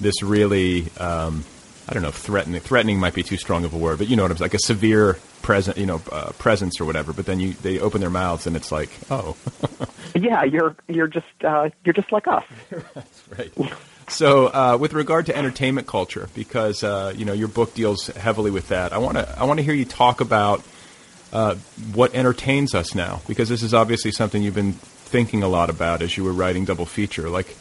this really um, I don't know threatening threatening might be too strong of a word, but you know what I'm saying, like a severe present you know uh, presence or whatever. But then you they open their mouths and it's like oh Yeah, you're you're just uh, you're just like us. That's right. So, uh, with regard to entertainment culture, because uh, you know your book deals heavily with that, I want to I want to hear you talk about uh, what entertains us now, because this is obviously something you've been thinking a lot about as you were writing Double Feature. Like,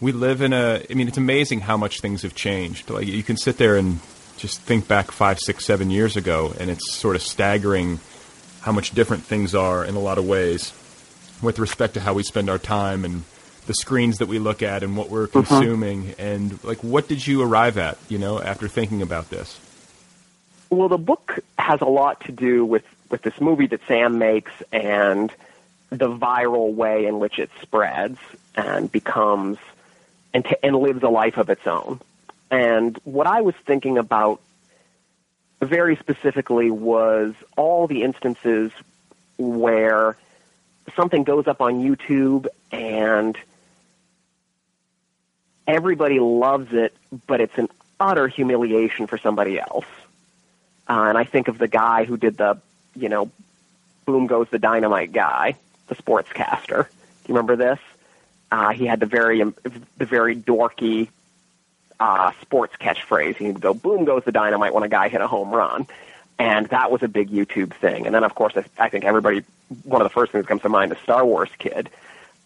we live in a, I mean, it's amazing how much things have changed. Like, you can sit there and just think back five, six, seven years ago, and it's sort of staggering how much different things are in a lot of ways with respect to how we spend our time and the screens that we look at and what we're consuming and like what did you arrive at you know after thinking about this Well, the book has a lot to do with, with this movie that Sam makes and the viral way in which it spreads and becomes and, t- and lives a life of its own. And what I was thinking about very specifically was all the instances where something goes up on YouTube and everybody loves it, but it's an utter humiliation for somebody else. Uh, and I think of the guy who did the, you know, boom goes the dynamite guy, the sportscaster. Do you remember this? Uh, he had the very, um, the very dorky uh, sports catchphrase. He would go, boom goes the dynamite when a guy hit a home run. And that was a big YouTube thing. And then, of course, I, I think everybody, one of the first things that comes to mind is Star Wars Kid,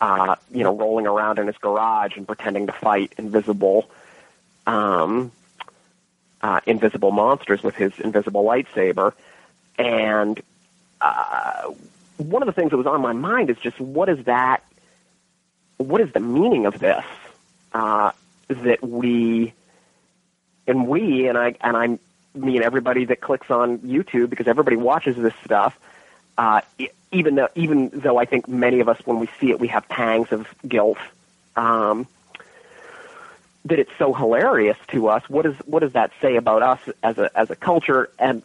uh, you know, rolling around in his garage and pretending to fight invisible, um, uh, invisible monsters with his invisible lightsaber. And uh, one of the things that was on my mind is just what is that? What is the meaning of this? Uh, that we and we and I and I mean everybody that clicks on YouTube because everybody watches this stuff. Uh, even though even though I think many of us when we see it we have pangs of guilt. Um, that it's so hilarious to us. What does what does that say about us as a as a culture? And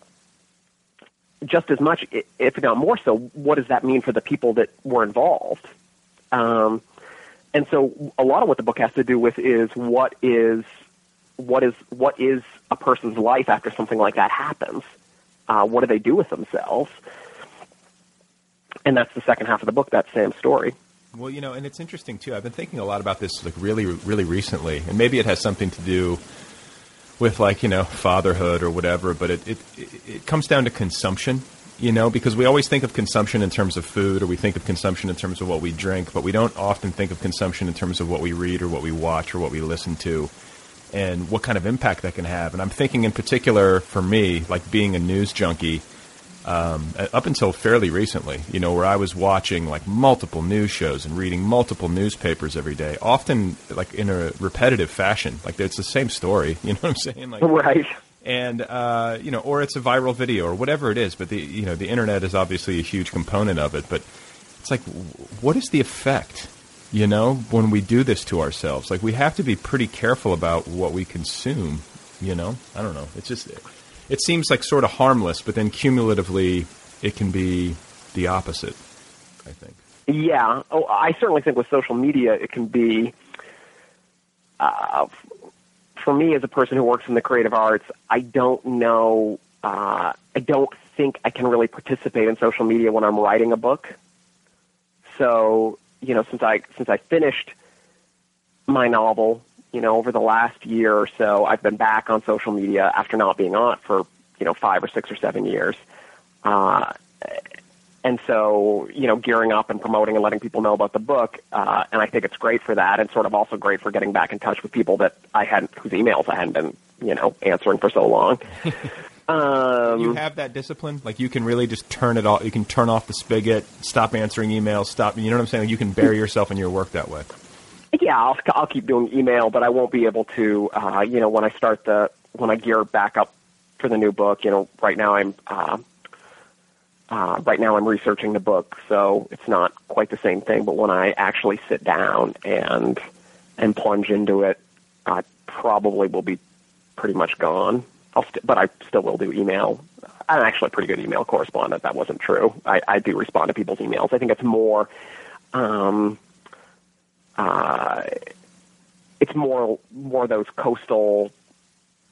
just as much, if not more so, what does that mean for the people that were involved? Um, and so, a lot of what the book has to do with is what is what is what is a person's life after something like that happens. Uh, what do they do with themselves? And that's the second half of the book. That same story. Well, you know, and it's interesting too. I've been thinking a lot about this like really, really recently, and maybe it has something to do with like you know fatherhood or whatever. But it it, it, comes down to consumption, you know, because we always think of consumption in terms of food, or we think of consumption in terms of what we drink, but we don't often think of consumption in terms of what we read or what we watch or what we listen to, and what kind of impact that can have. And I'm thinking in particular for me, like being a news junkie um, up until fairly recently, you know, where I was watching like multiple news shows and reading multiple newspapers every day, often like in a repetitive fashion. Like it's the same story, you know what I'm saying? Like, Right. and uh, you know, or it's a viral video or whatever it is. But the you know, the internet is obviously a huge component of it. But it's like, what is the effect? You know, when we do this to ourselves, like we have to be pretty careful about what we consume. You know, I don't know. It's just it seems like sort of harmless, but then cumulatively, it can be the opposite. I think. Yeah. Oh, I certainly think with social media, it can be. Uh, for me, as a person who works in the creative arts, I don't know. Uh, I don't think I can really participate in social media when I'm writing a book. So, you know, since I since I finished my novel, you know, over the last year or so, I've been back on social media after not being on it for you know five or six or seven years. Uh, and so you know gearing up and promoting and letting people know about the book uh, and i think it's great for that and sort of also great for getting back in touch with people that i hadn't whose emails i hadn't been you know answering for so long um, you have that discipline, like you can really just turn it off. You can turn off the spigot, stop answering emails, stop. You know what I'm saying? You can bury yourself in your work that way. yeah I'll, I'll keep doing email but i won't be able to uh, you know when i start the when i gear back up for the new book you know right now i'm uh, uh, right now I'm researching the book, so it's not quite the same thing. But when I actually sit down and and plunge into it, I probably will be pretty much gone. I'll st- but I still will do email. I'm actually a pretty good email correspondent. That wasn't true. I, I do respond to people's emails. I think it's more, um, uh, it's more more those coastal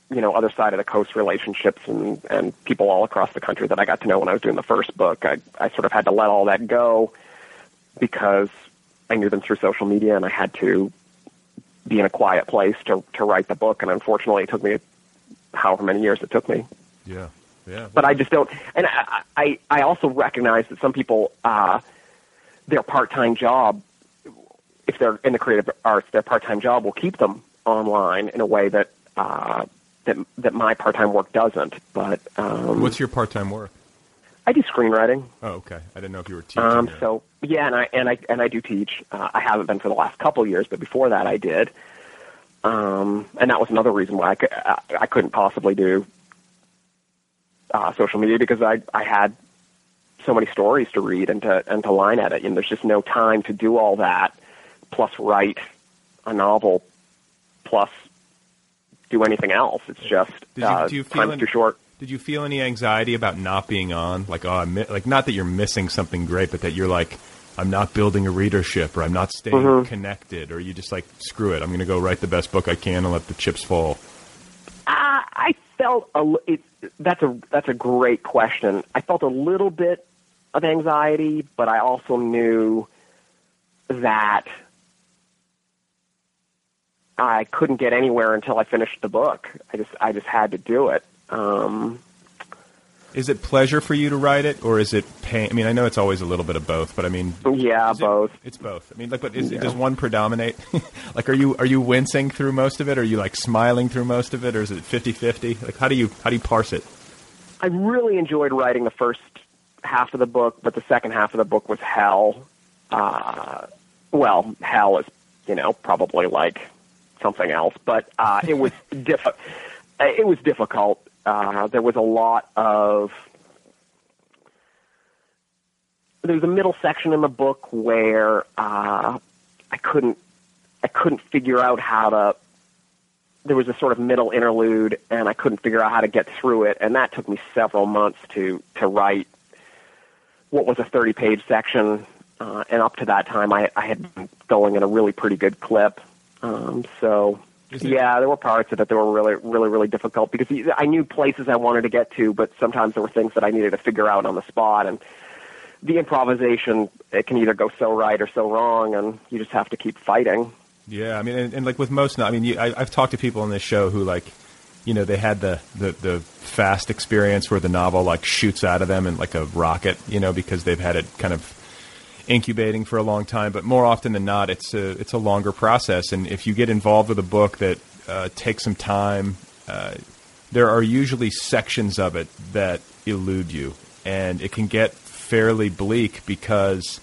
you know other side of the coast relationships and and people all across the country that I got to know when I was doing the first book. I I sort of had to let all that go because I knew them through social media and I had to be in a quiet place to to write the book. And unfortunately, it took me however many years it took me. Yeah, yeah. But I just don't. And I I, I also recognize that some people uh, their part time job, if they're in the creative arts, their part time job will keep them online in a way that. Uh, that that my part time work doesn't. But um, What's your part-time work? I do screenwriting. Oh, okay. I didn't know if you were teaching. Um, or- so yeah, and I and I and I do teach. Uh, I haven't been for the last couple of years, but before that, I did. Um, and that was another reason why I, cou- I, I couldn't possibly do uh, social media because I I had so many stories to read and to and to line edit, and there's just no time to do all that. Plus, write a novel, plus do anything else. It's just Did you- uh, do you feel time's any- too short. Did you feel any anxiety about not being on? Like, oh, I'm mi- like not that you're missing something great, but that you're like, I'm not building a readership, or I'm not staying Mhm. connected, or you just like, screw it, I'm going to go write the best book I can and let the chips fall. Uh, I felt a, it, that's a that's a great question. I felt a little bit of anxiety, but I also knew that I couldn't get anywhere until I finished the book. I just I just had to do it. Um, Is it pleasure for you to write it, or is it pain? I mean, I know it's always a little bit of both, but I mean, yeah, is it- both. it's both. I mean, like, but is, Yeah. does one predominate? like, are you are you wincing through most of it? Or are you like smiling through most of it, or is it 50-50? Like, how do you how do you parse it? I really enjoyed writing the first half of the book, but the second half of the book was hell. Uh, well, hell is, you know, probably like something else, but uh, it was diff- it was difficult. Uh, there was a lot of there was a middle section in the book where uh, I couldn't I couldn't figure out how to there was a sort of middle interlude, and I couldn't figure out how to get through it, and that took me several months to to write what was a 30 page section. Uh, and up to that time, I, I had been going in a really pretty good clip. Um, so, yeah, there were parts of it that were really, really, really difficult because I knew places I wanted to get to, but sometimes there were things that I needed to figure out on the spot. And the improvisation, it can either go so right or so wrong, and you just have to keep fighting. Yeah, I mean, and, and like with most, I mean, you, I, I've talked to people on this show who like, you know, they had the, the the fast experience where the novel like shoots out of them in like a rocket, you know, because they've had it kind of incubating for a long time. But more often than not, it's a it's a longer process, and if you get involved with a book that uh, takes some time, uh, there are usually sections of it that elude you, and it can get fairly bleak because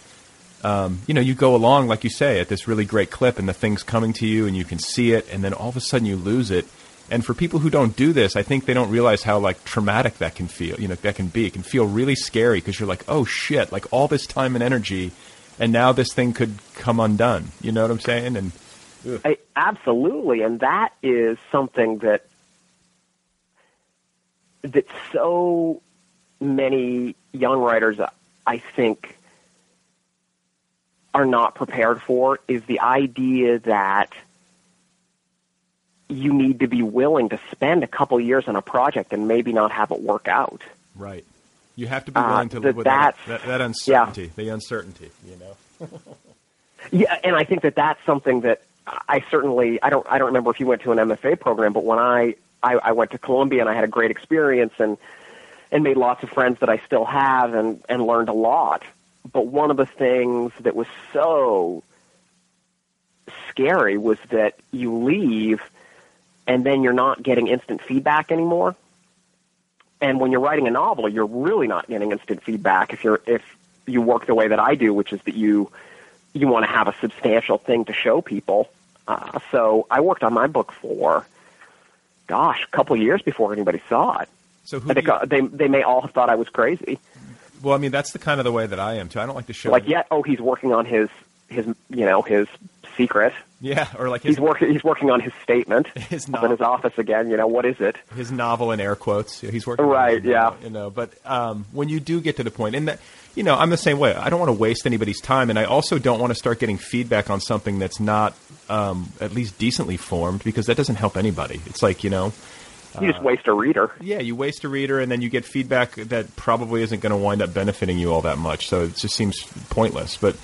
um, you know, you go along, like you say, at this really great clip, and the thing's coming to you, and you can see it, and then all of a sudden you lose it. And for people who don't do this, I think they don't realize how like traumatic that can feel. You know, that can be. It can feel really scary because you're like, oh shit, like all this time and energy, and now this thing could come undone. You know what I'm saying? And I, absolutely, and that is something that that so many young writers, I think, are not prepared for is the idea that you need to be willing to spend a couple years on a project and maybe not have it work out. right, you have to be Uh, willing to that- live with that, that, that uncertainty, the uncertainty. You know. Yeah, and I think that that's something that I certainly I don't I don't remember if you went to an MFA program, but when I I, I went to Columbia and I had a great experience and and made lots of friends that I still have and and learned a lot. But one of the things that was so scary was that you leave and then you're not getting instant feedback anymore. And when you're writing a novel, you're really not getting instant feedback if you're if you work the way that I do, which is that you you want to have a substantial thing to show people. Uh, so I worked on my book for, gosh, a couple of years before anybody saw it. So who think you- they they may all have thought I was crazy. well, I mean, that's the kind of the way that I am too. I don't like to show. Like, yeah, oh, he's working on his his you know his secret. yeah, or like his He's working he's working on his statement. His Up in his office again. You know what is it? his novel in air quotes. He's working on Right, his yeah. You know, but um, when you do get to the point, and that you know, I'm the same way. I don't want to waste anybody's time, and I also don't want to start getting feedback on something that's not um, at least decently formed because that doesn't help anybody. It's like you know. You just waste a reader. Yeah, you waste a reader, and then you get feedback that probably isn't going to wind up benefiting you all that much. So it just seems pointless. But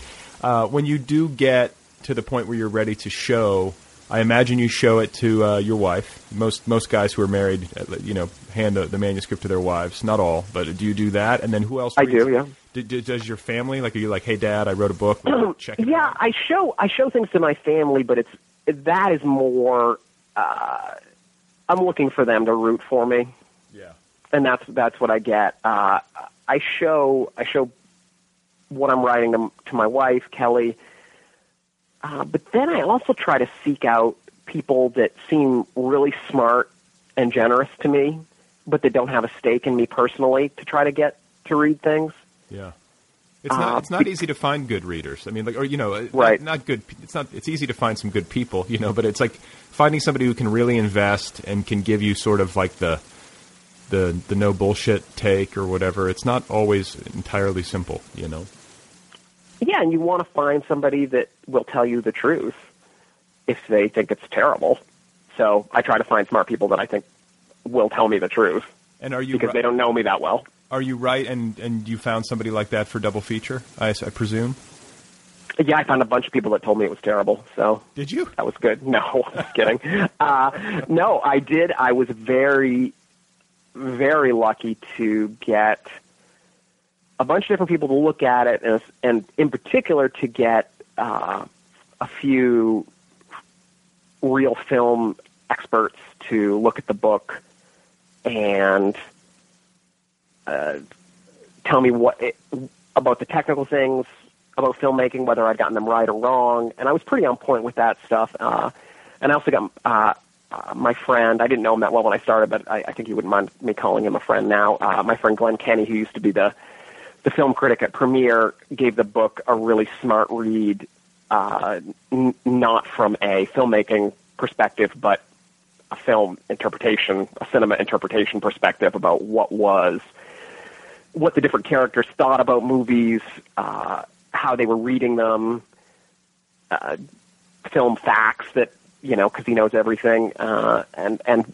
uh, when you do get to the point where you're ready to show, I imagine you show it to uh, your wife. Most most guys who are married, uh, you know, hand the, the manuscript to their wives. Not all, but do you do that? And then who else? I reads do, yeah. Do, do, does your family like? Are you like, hey, Dad, I wrote a book. Check it yeah, out. I show I show things to my family, but it's that is more. Uh, I'm looking for them to root for me. Yeah. and that's that's what I get. Uh, I show I show what I'm writing to, to my wife Kelly, uh, but then I also try to seek out people that seem really smart and generous to me, but that don't have a stake in me personally to try to get to read things. Yeah. It's not. Uh, It's not easy to find good readers. I mean, like, or you know, Right. Not, not good. It's not. It's easy to find some good people, you know, but it's like finding somebody who can really invest and can give you sort of like the, the the no bullshit take or whatever. It's not always entirely simple, you know. Yeah, and you want to find somebody that will tell you the truth if they think it's terrible. So I try to find smart people that I think will tell me the truth And are you because they don't know me that well. are you right? And and you found somebody like that for double feature? I presume. Yeah, I found a bunch of people that told me it was terrible. So Did you? that was good. No, I'm just kidding. Uh, no, I did. I was very, very lucky to get a bunch of different people to look at it, and, and in particular to get uh, a few real film experts to look at the book and uh, tell me what it, about the technical things about filmmaking, whether I'd gotten them right or wrong, and I was pretty on point with that stuff. Uh, and I also got uh, uh, my friend. I didn't know him that well when I started, but I, I think he wouldn't mind me calling him a friend now. Uh, my friend Glenn Kenny, who used to be the the film critic at Premiere, gave the book a really smart read, uh, n- not from a filmmaking perspective, but a film interpretation, a cinema interpretation perspective about what was, what the different characters thought about movies, uh, how they were reading them, uh, film facts that you know because he knows everything, uh, and and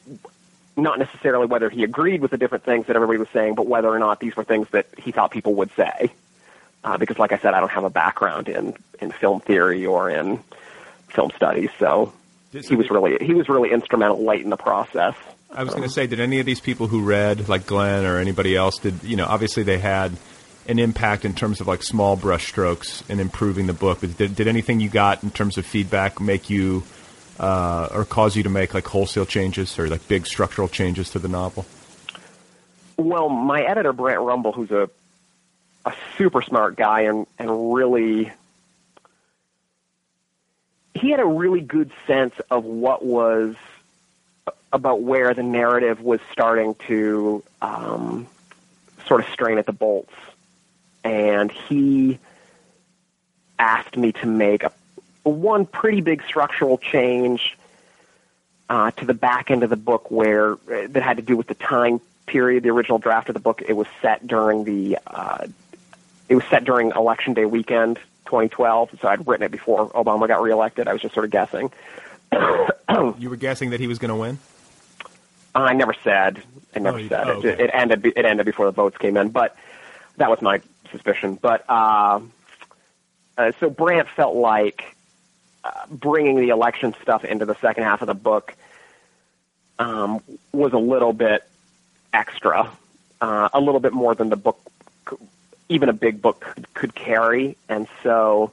not necessarily whether he agreed with the different things that everybody was saying, but whether or not these were things that he thought people would say. Uh, because, like I said, I don't have a background in in film theory or in film studies, so he was really he was really instrumental late in the process. I was going to say, did any of these people who read, like Glenn or anybody else, did you know? Obviously, they had an impact in terms of like small brush strokes in improving the book. But did, did anything you got in terms of feedback make you uh, or cause you to make like wholesale changes or like big structural changes to the novel? Well, my editor Brant Rumble, who's a a super smart guy and and really he had a really good sense of what was about where the narrative was starting to um, sort of strain at the bolts, and he asked me to make a, one pretty big structural change uh, to the back end of the book where uh, that had to do with the time period. The original draft of the book it was set during the uh, it was set during election day weekend 2012. So I'd written it before Obama got reelected. I was just sort of guessing. You were guessing that he was going to win. I never said. I never Oh, you- said oh, it. okay. It ended. It ended before the votes came in, but that was my suspicion. But uh, uh, so Brant felt like bringing the election stuff into the second half of the book um, was a little bit extra, uh, a little bit more than the book, even a big book could, carry, and so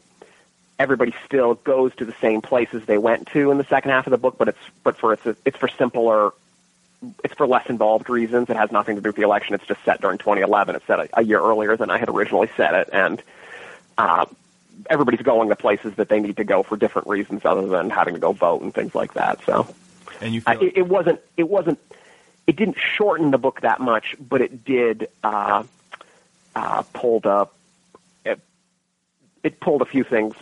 everybody still goes to the same places they went to in the second half of the book, but it's but for it's it's for simpler, it's for less involved reasons. It has nothing to do with the election. It's just set during 2011. It's set a, a year earlier than I had originally set it, and uh, everybody's going to places that they need to go for different reasons other than having to go vote and things like that. So And you feel it, it wasn't it wasn't it didn't shorten the book that much, but it did uh, uh, pulled up it, it pulled a few things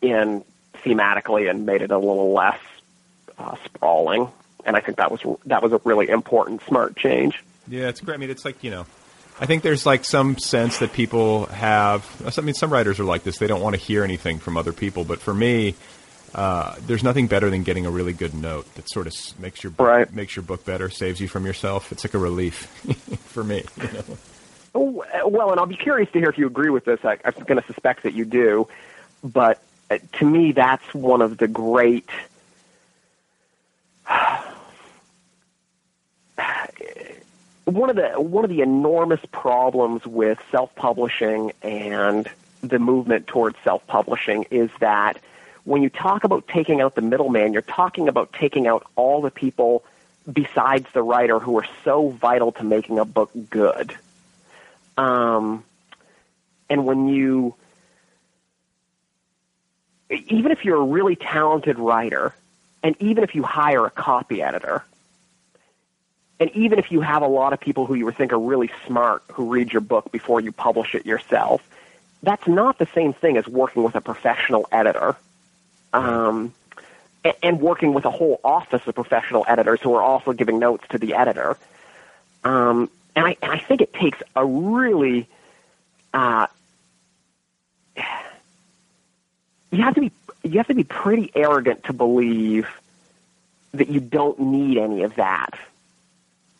in thematically and made it a little less uh, sprawling. And I think that was that was a really important smart change. Yeah, it's great. I mean, it's like you know, I think there's like some sense that people have. I mean, some writers are like this. They don't want to hear anything from other people. But for me, uh, there's nothing better than getting a really good note that sort of makes your book, Right. makes your book better, saves you from yourself. It's like a relief for me. You know? Oh, Well, and I'll be curious to hear if you agree with this. I, I'm going to suspect that you do, but uh, to me, that's one of the great. One of the one of the enormous problems with self-publishing and the movement towards self-publishing is that when you talk about taking out the middleman, you're talking about taking out all the people besides the writer who are so vital to making a book good. Um, and when you, even if you're a really talented writer, and even if you hire a copy editor, and even if you have a lot of people who you think are really smart who read your book before you publish it yourself, that's not the same thing as working with a professional editor. Um, and working with a whole office of professional editors who are also giving notes to the editor. Um, and I, and I think it takes a really, uh, you have to be you have to be pretty arrogant to believe that you don't need any of that,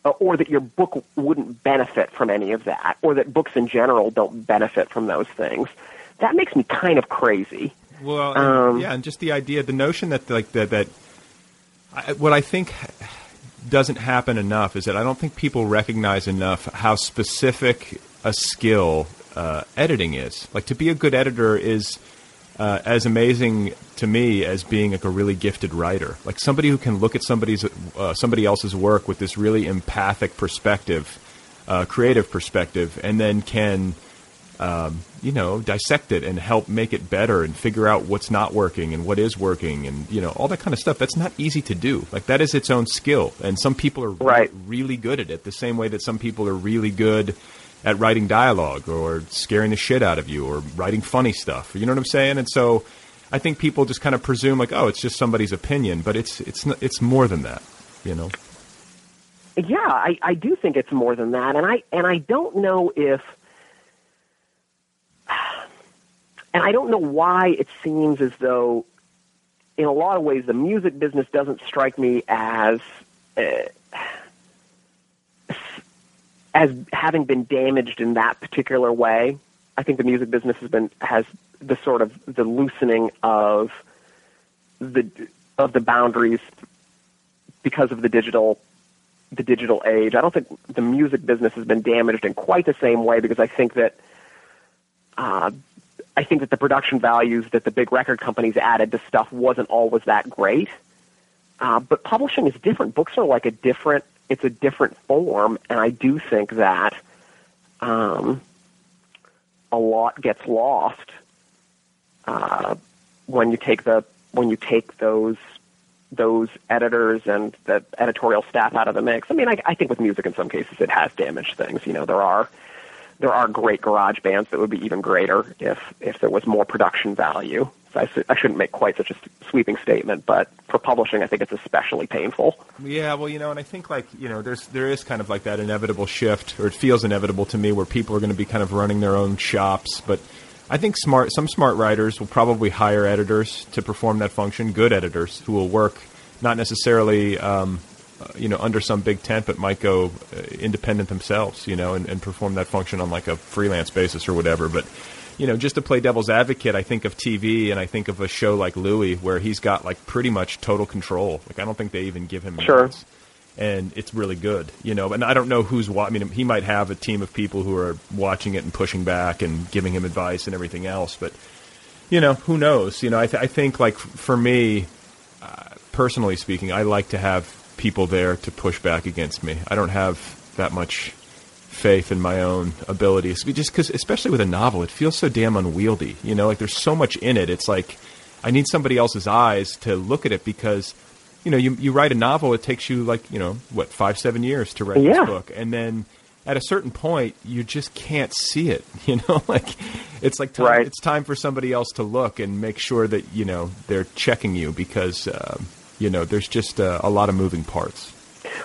or that your book wouldn't benefit from any of that, or that books in general don't benefit from those things. That makes me kind of crazy. Well, um, yeah, and just the idea, the notion that like that that I, what I think doesn't happen enough is that I don't think people recognize enough how specific a skill uh, editing is. Like to be a good editor is uh, as amazing to me as being like a really gifted writer. Like somebody who can look at somebody's uh, somebody else's work with this really empathic perspective, uh, creative perspective, and then can um, you know, dissect it and help make it better and figure out what's not working and what is working and you know all that kind of stuff. That's not easy to do. Like that is its own skill, and some people are right. really good at it. The same way that some people are really good at writing dialogue or scaring the shit out of you or writing funny stuff. You know what I'm saying? And so I think people just kind of presume like, oh, it's just somebody's opinion, but it's it's it's more than that. You know. Yeah, I, I do think it's more than that, and I and I don't know if and I don't know why it seems as though, in a lot of ways, the music business doesn't strike me as uh, as having been damaged in that particular way. I think the music business has been has the sort of the loosening of the of the boundaries because of the digital the digital age. I don't think the music business has been damaged in quite the same way because I think that uh, I think that the production values that the big record companies added to stuff wasn't always that great. Uh, but publishing is different. Books are like a different. It's a different form, and I do think that um, a lot gets lost uh, when you take the when you take those those editors and the editorial staff out of the mix. I mean, I, I think with music in some cases it has damaged things. You know, there are there are great garage bands that would be even greater if if there was more production value. I, I shouldn't make quite such a sweeping statement, but for publishing, I think it's especially painful. Yeah, well, you know, and I think like you know, there's there is kind of like that inevitable shift, or it feels inevitable to me, where people are going to be kind of running their own shops, but. I think smart some smart writers will probably hire editors to perform that function. Good editors who will work not necessarily um, uh, you know, under some big tent, but might go uh, independent themselves, you know, and, and perform that function on like a freelance basis or whatever. But you know, just to play devil's advocate, I think of TV and I think of a show like Louie where he's got like pretty much total control. Like I don't think they even give him sure. Minutes. And it's really good, you know. And I don't know who's. Wa- I mean, he might have a team of people who are watching it and pushing back and giving him advice and everything else. But you know, who knows? You know, I, th- I think like for me, uh, personally speaking, I like to have people there to push back against me. I don't have that much faith in my own abilities. Just because, especially with a novel, it feels so damn unwieldy. You know, like there's so much in it. It's like I need somebody else's eyes to look at it because, you know, you you write a novel, it takes you like you know what five seven years to write yeah. this book, and then at a certain point you just can't see it. You know, like it's like time, right. it's time for somebody else to look and make sure that you know they're checking you because. Um, you know, there's just uh, a lot of moving parts.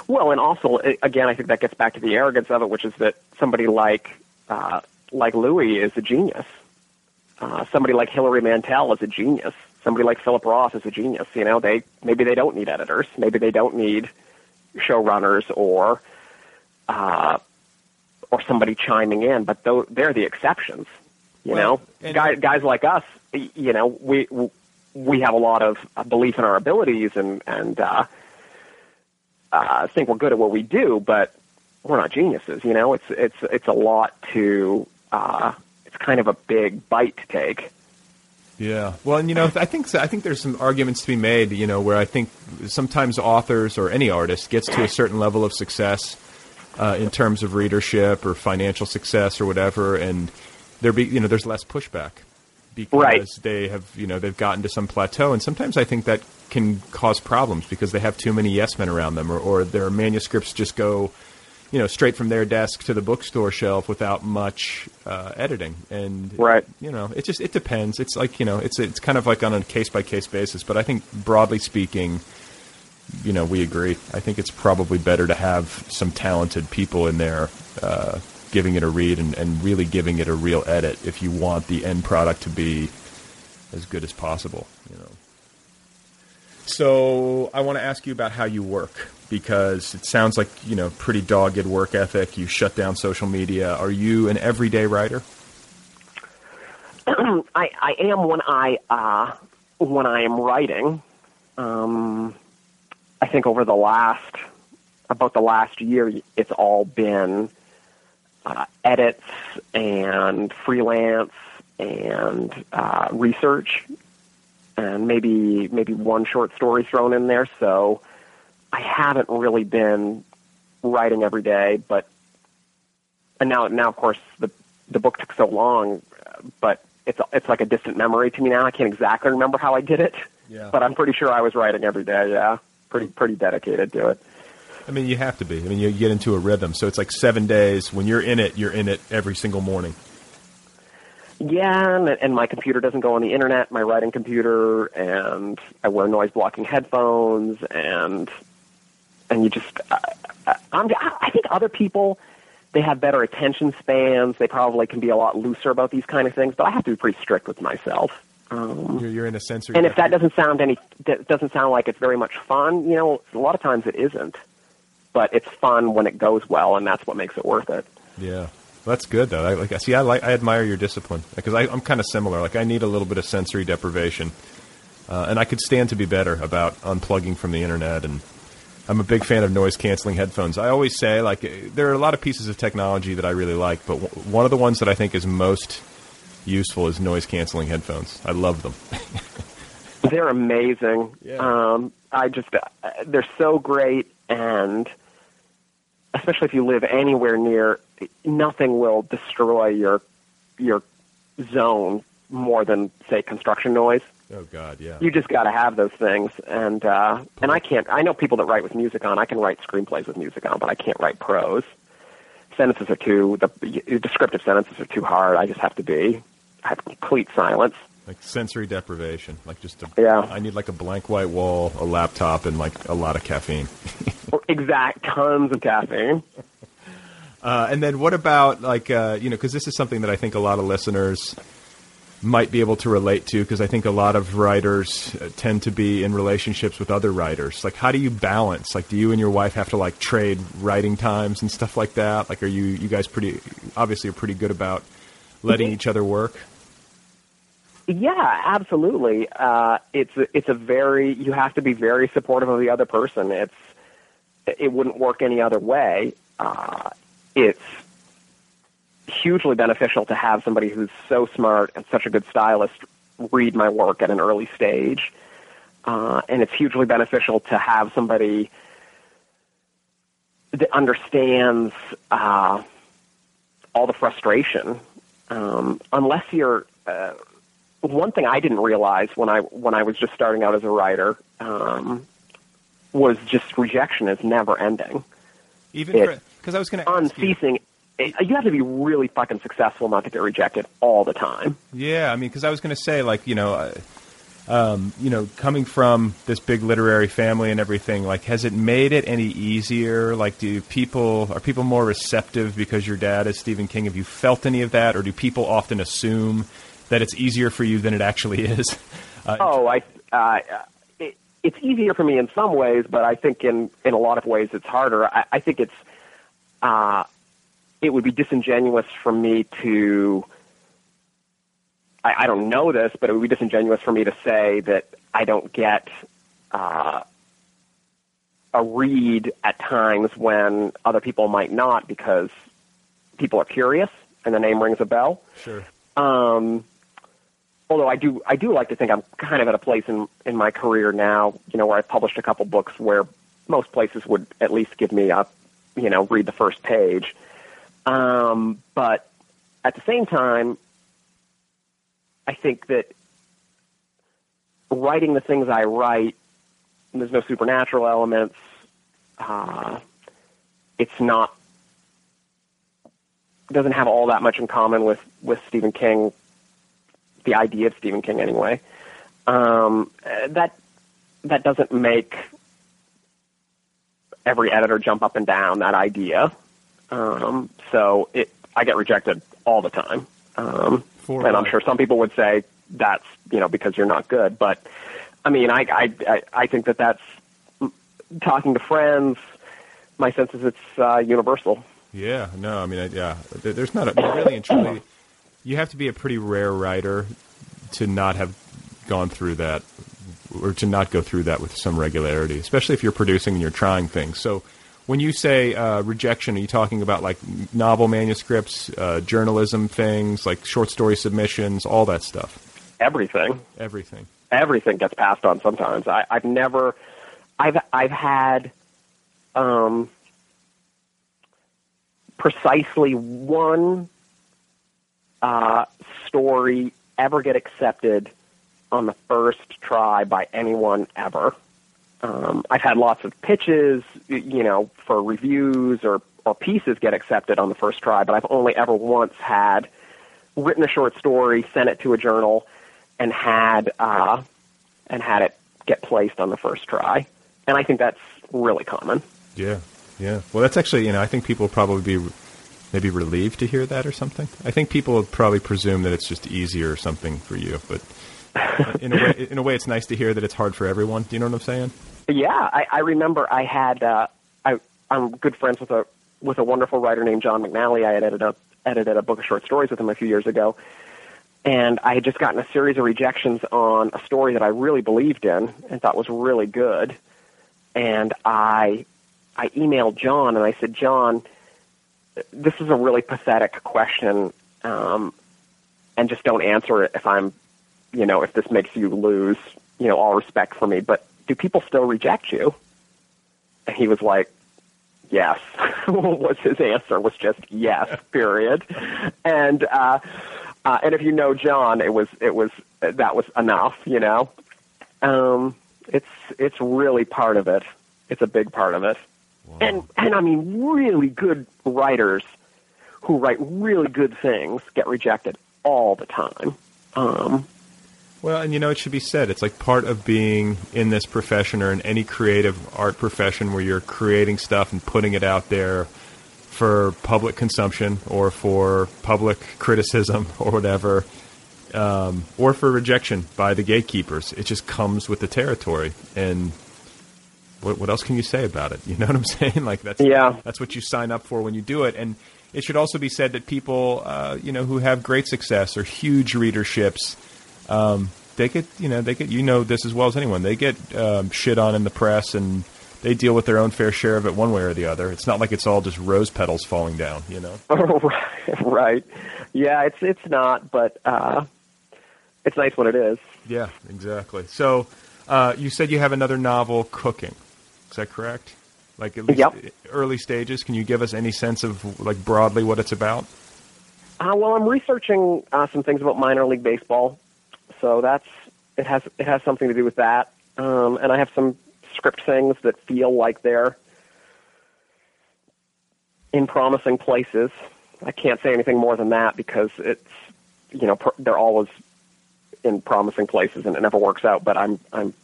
Well, and also, again, I think that gets back to the arrogance of it, which is that somebody like uh, like Louis is a genius. Uh, somebody like Hilary Mantel is a genius. Somebody like Philip Roth is a genius. You know, they maybe they don't need editors. Maybe they don't need showrunners or uh, or somebody chiming in. But though they're the exceptions. You well, know, guys guys like us. You know, we we have a lot of belief in our abilities and and uh, uh, think we're good at what we do, but we're not geniuses. You know, it's it's it's a lot to uh, it's kind of a big bite to take. Yeah, well, and you know, I think I think there's some arguments to be made. You know, where I think sometimes authors or any artist gets to a certain level of success uh, in terms of readership or financial success or whatever, and there be you know there's less pushback because Right. they have you know they've gotten to some plateau, and sometimes I think that can cause problems because they have too many yes men around them, or, or their manuscripts just go you know straight from their desk to the bookstore shelf without much uh, editing, and Right. you know it just it depends. It's like you know it's it's kind of like on a case by case basis, but I think broadly speaking. You know, we agree. I think it's probably better to have some talented people in there uh, giving it a read and, and really giving it a real edit if you want the end product to be as good as possible. You know. So I want to ask you about how you work because it sounds like you know pretty dogged work ethic. You shut down social media. Are you an everyday writer? I, I am when I uh, when I am writing. Um, I think over the last about the last year, it's all been uh, edits and freelance and uh, research, and maybe maybe one short story thrown in there. So I haven't really been writing every day, but and now now of course the the book took so long, but it's it's like a distant memory to me now. I can't exactly remember how I did it, Yeah. but I'm pretty sure I was writing every day. Yeah, pretty pretty dedicated to it. I mean, you have to be. I mean, you get into a rhythm. So it's like seven days. When you're in it, you're in it every single morning. Yeah, and, and my computer doesn't go on the internet, my writing computer, and I wear noise blocking headphones, and and you just, I, I, I'm, I think other people they have better attention spans. They probably can be a lot looser about these kind of things, but I have to be pretty strict with myself. Um, You're, you're in a sensory. and if that doesn't sound any, that doesn't sound like it's very much fun, you know, a lot of times it isn't. But it's fun when it goes well, and that's what makes it worth it. Yeah, that's good though. I like. See, I like. I admire your discipline because I'm kind of similar. Like, I need a little bit of sensory deprivation, uh, and I could stand to be better about unplugging from the internet. And I'm a big fan of noise canceling headphones. I always say, like, eh, there are a lot of pieces of technology that I really like, but w- one of the ones that I think is most useful is noise canceling headphones. I love them. They're amazing. Yeah. Um, I just, uh, they're so great, and especially if you live anywhere near, nothing will destroy your your zone more than say construction noise. oh God, yeah. You just got to have those things, and uh, and I can't. I know people that write with music on. I can write screenplays with music on, but I can't write prose. Sentences are too the descriptive sentences are too hard. I just have to be I have complete silence. like sensory deprivation. Like just a. Yeah. I need like a blank white wall, a laptop, and like a lot of caffeine. Exact tons of caffeine. Uh, and then what about like uh, you know because this is something that I think a lot of listeners might be able to relate to because I think a lot of writers uh, tend to be in relationships with other writers. Like, how do you balance? Like, do you and your wife have to like trade writing times and stuff like that? Like, are you you guys pretty obviously are pretty good about letting each other work? Yeah, absolutely. Uh, it's it's a very you have to be very supportive of the other person. It's it wouldn't work any other way. Uh, it's hugely beneficial to have somebody who's so smart and such a good stylist read my work at an early stage, uh, and it's hugely beneficial to have somebody that understands uh, all the frustration. Um, unless you're uh, one thing I didn't realize when I when I was just starting out as a writer um, was just rejection is never ending, Even It- because I was going to ask you. unceasing. You have to be really fucking successful not to get rejected all the time. Yeah, I mean, because I was going to say, like, you know, uh, um, you know, coming from this big literary family and everything, like, has it made it any easier? Like, do people are people more receptive because your dad is Stephen King? Have you felt any of that, or do people often assume that it's easier for you than it actually is? Uh, Oh, I. Uh, it, it's easier for me in some ways, but I think in in a lot of ways it's harder. I, I think it's. Uh, it would be disingenuous for me to. I, I don't know this, but it would be disingenuous for me to say that I don't get uh, a read at times when other people might not because people are curious and the name rings a bell. Sure. Um, although I do I do like to think I'm kind of at a place in in my career now, you know, where I've published a couple books where most places would at least give me a, you know, read the first page. Um, but at the same time, I think that writing the things I write, there's no supernatural elements. Uh, it's not doesn't have all that much in common with with Stephen King. The idea of Stephen King, anyway. Um, that that doesn't make every editor jump up and down that idea. Um, so it, I get rejected all the time. Um, and I'm sure some people would say that's you know because you're not good. But I mean, I I I, I think that that's talking to friends. My sense is it's uh, universal. Yeah, no, I mean, I, yeah, there's not a, really and truly. You have to be a pretty rare writer to not have gone through that, or to not go through that with some regularity, especially if you're producing and you're trying things. So, when you say uh, rejection, are you talking about like novel manuscripts, uh, journalism things, like short story submissions, all that stuff, Everything. everything? everything gets passed on sometimes. I, I've never, I've I've had, um, precisely one uh, story ever get accepted on the first try by anyone ever. Um, I've had lots of pitches, you know, for reviews or or pieces get accepted on the first try, but I've only ever once had written a short story, sent it to a journal, and had uh, and had it get placed on the first try. And I think that's really common. Yeah, yeah. Well, that's actually, you know, I think people will probably be maybe relieved to hear that or something. I think people would probably presume that it's just easier or something for you, but in a way, in a way, it's nice to hear that it's hard for everyone. Do you know what I'm saying? Yeah, I, I remember I had uh, I I'm good friends with a with a wonderful writer named John McNally. I had edited a edited a book of short stories with him a few years ago, and I had just gotten a series of rejections on a story that I really believed in and thought was really good. And I I emailed John and I said, John, this is a really pathetic question, um, and just don't answer it if I'm, you know, if this makes you lose, you know, all respect for me. But do people still reject you? And he was like, yes. was his answer was just yes. Period. And uh, uh, and if you know John, it was it was that was enough. You know, um, it's it's really part of it. It's a big part of it. And and I mean, really good writers who write really good things get rejected all the time. Um, Well, and you know, it should be said, it's like part of being in this profession or in any creative art profession where you're creating stuff and putting it out there for public consumption or for public criticism or whatever, um, or for rejection by the gatekeepers. It just comes with the territory. And what, what else can you say about it? You know what I'm saying? Like that's Yeah. that's what you sign up for when you do it. And it should also be said that people, uh, you know, who have great success or huge readerships, um, they get, you know, they get, you know, this as well as anyone. They get um, shit on in the press, and they deal with their own fair share of it one way or the other. It's not like it's all just rose petals falling down, you know. right. Yeah, it's it's not, but uh, it's nice when it is. Yeah, exactly. So, uh, you said you have another novel cooking. Is that correct? Like at least Yep. early stages. Can you give us any sense of like broadly what it's about? Uh, well, I'm researching uh, some things about minor league baseball, so that's it has it has something to do with that. Um, and I have some script things that feel like they're in promising places. I can't say anything more than that because it's you know pr- they're always in promising places and it never works out. But I'm I'm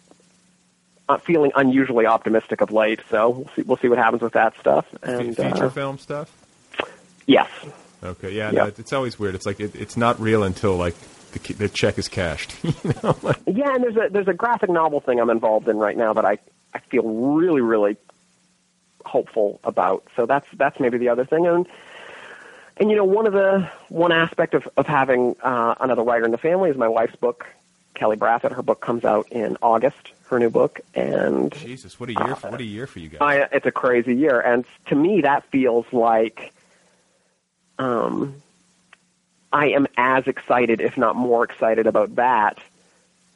uh, feeling unusually optimistic of late, so we'll see we'll see what happens with that stuff. And feature uh, film stuff. yes, Okay, yeah, Yeah. No, it's always weird. It's like it, it's not real until like the, the check is cashed. you know, like, Yeah, and there's a there's a graphic novel thing I'm involved in right now that I I feel really really hopeful about. So that's that's maybe the other thing. And and you know one of the one aspect of of having uh, another writer in the family is my wife's book, Kelly Braffet. Her book comes out in August. Her new book, and Jesus, what a year! For, what a year for you guys. I, it's a crazy year, and to me that feels like um, I am as excited, if not more excited, about that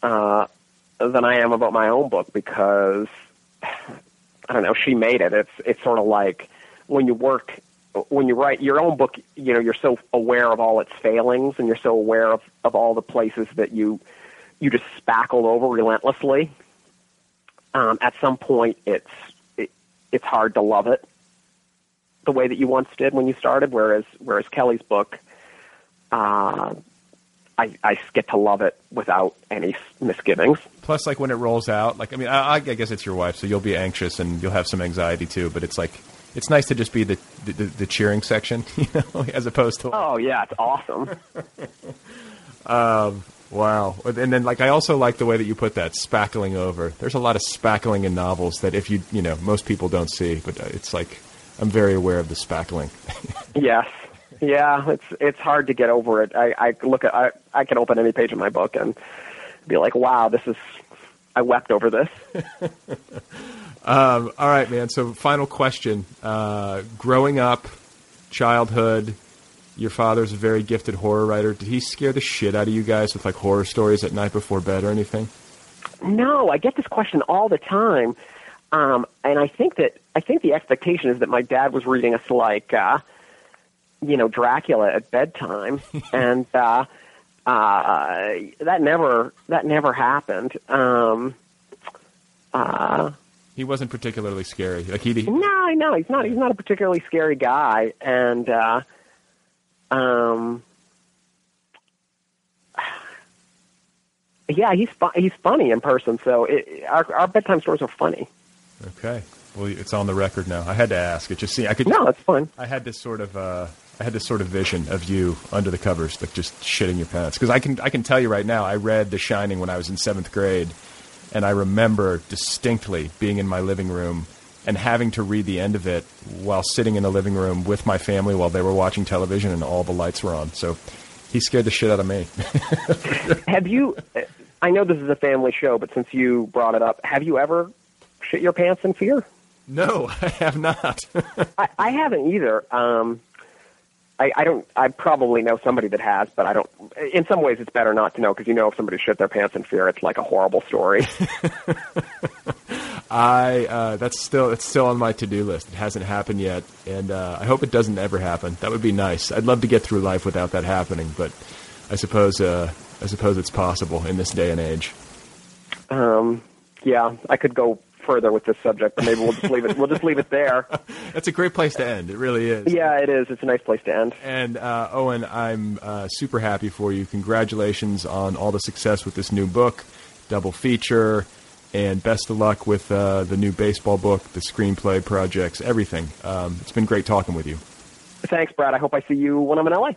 uh, than I am about my own book because I don't know. She made it. It's it's sort of like when you work when you write your own book. You know, you're so aware of all its failings, and you're so aware of of all the places that you you just spackle over relentlessly. Um, at some point, it's it, it's hard to love it the way that you once did when you started. Whereas whereas Kelly's book, uh, I, I get to love it without any misgivings. Plus, like when it rolls out, like I mean, I, I guess it's your wife, so you'll be anxious and you'll have some anxiety too. But it's like it's nice to just be the the, the cheering section, you know, as opposed to. Oh yeah, it's awesome. um, wow, and then like I also like the way that you put that spackling over. There's a lot of spackling in novels that if you you know most people don't see, but it's like I'm very aware of the spackling. yes. Yeah, it's it's hard to get over it. I, I look at I I can open any page of my book and be like, wow, this is I wept over this. um, all right, man. So final question: uh, Growing up, childhood, your father's a very gifted horror writer. Did he scare the shit out of you guys with like horror stories at night before bed or anything? No, I get this question all the time, um, and I think that I think the expectation is that my dad was reading us like. Uh, you know Dracula at bedtime, and uh, uh, that never that never happened. Um, uh, he wasn't particularly scary. Like he, no, no, he's not. He's not a particularly scary guy, and uh, um, yeah, he's fu- he's funny in person. So it, our our bedtime stories are funny. Okay. Well, it's on the record now. I had to ask. It just see I could. No, it's fun. I had this sort of uh, I had this sort of vision of you under the covers, like just shitting your pants. Because I can I can tell you right now, I read The Shining when I was in seventh grade, and I remember distinctly being in my living room and having to read the end of it while sitting in the living room with my family while they were watching television and all the lights were on. So he scared the shit out of me. have you? I know this is a family show, but since you brought it up, have you ever shit your pants in fear? No, I have not. I, I haven't either. Um, I, I don't. I probably know somebody that has, but I don't. In some ways, it's better not to know because you know if somebody shit their pants in fear, it's like a horrible story. I uh, that's still it's still on my to do list. It hasn't happened yet, and uh, I hope it doesn't ever happen. That would be nice. I'd love to get through life without that happening, but I suppose uh, I suppose it's possible in this day and age. Um, yeah, I could go further with this subject, but maybe we'll just leave it. We'll just leave it there. That's a great place to end. It really is. Yeah, it is. It's a nice place to end. And uh, Owen, I'm uh, super happy for you. Congratulations on all the success with this new book, double feature, and best of luck with uh, the new baseball book, the screenplay projects, everything. Um, it's been great talking with you. Thanks, Brad. I hope I see you when I'm in LA.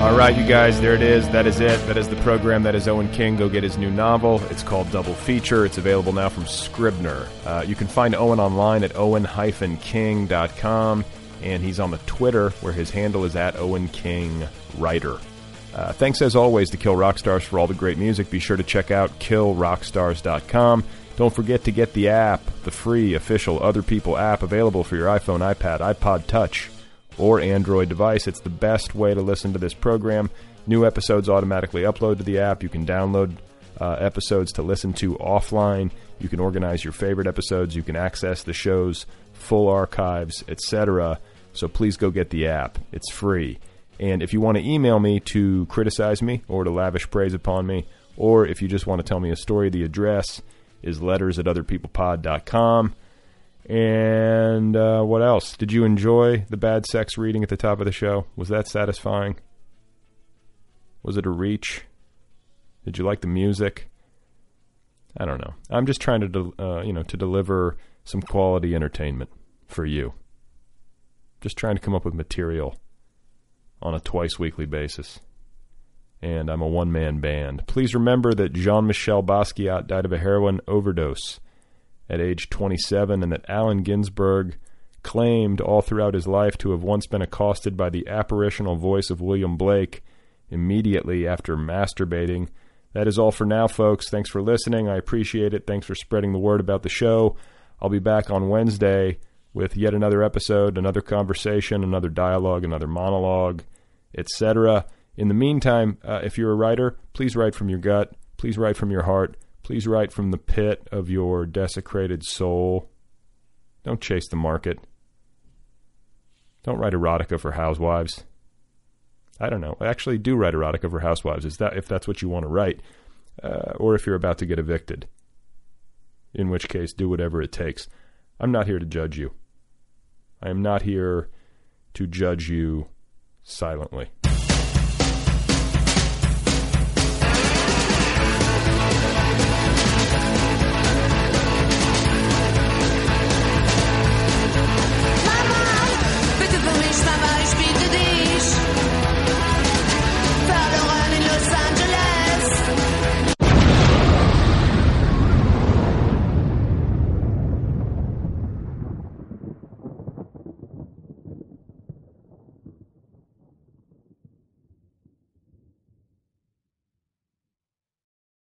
All right, you guys, there it is. That is it. That is the program. That is Owen King. Go get his new novel. It's called Double Feature. It's available now from Scribner. Uh, you can find Owen online at owen-king.com, and he's on the Twitter where his handle is at Owen King Writer. Uh, thanks as always to Kill Rock Stars for all the great music. Be sure to check out killrockstars.com. Don't forget to get the app, the free official Other People app available for your iPhone, iPad, iPod Touch or Android device. It's the best way to listen to this program. New episodes automatically upload to the app. You can download uh, episodes to listen to offline. You can organize your favorite episodes. You can access the show's full archives, etc. So please go get the app. It's free. And if you want to email me to criticize me or to lavish praise upon me, or if you just want to tell me a story, the address is letters at otherpeoplepod.com. And uh, what else? Did you enjoy the bad sex reading at the top of the show? Was that satisfying? Was it a reach? Did you like the music? I don't know. I'm just trying to, uh, you know, to deliver some quality entertainment for you. Just trying to come up with material on a twice weekly basis. And I'm a one man band. Please remember that Jean Michel Basquiat died of a heroin overdose at age 27 and that Allen Ginsberg claimed all throughout his life to have once been accosted by the apparitional voice of William Blake immediately after masturbating. That is all for now, folks. Thanks for listening. I appreciate it. Thanks for spreading the word about the show. I'll be back on Wednesday with yet another episode, another conversation, another dialogue, another monologue, etc. In the meantime, uh, if you're a writer, please write from your gut. Please write from your heart. Please write from the pit of your desecrated soul. Don't chase the market. Don't write erotica for housewives. I don't know. Actually, do write erotica for housewives. Is that if that's what you want to write, uh, or if you're about to get evicted? In which case, do whatever it takes. I'm not here to judge you. I am not here to judge you silently.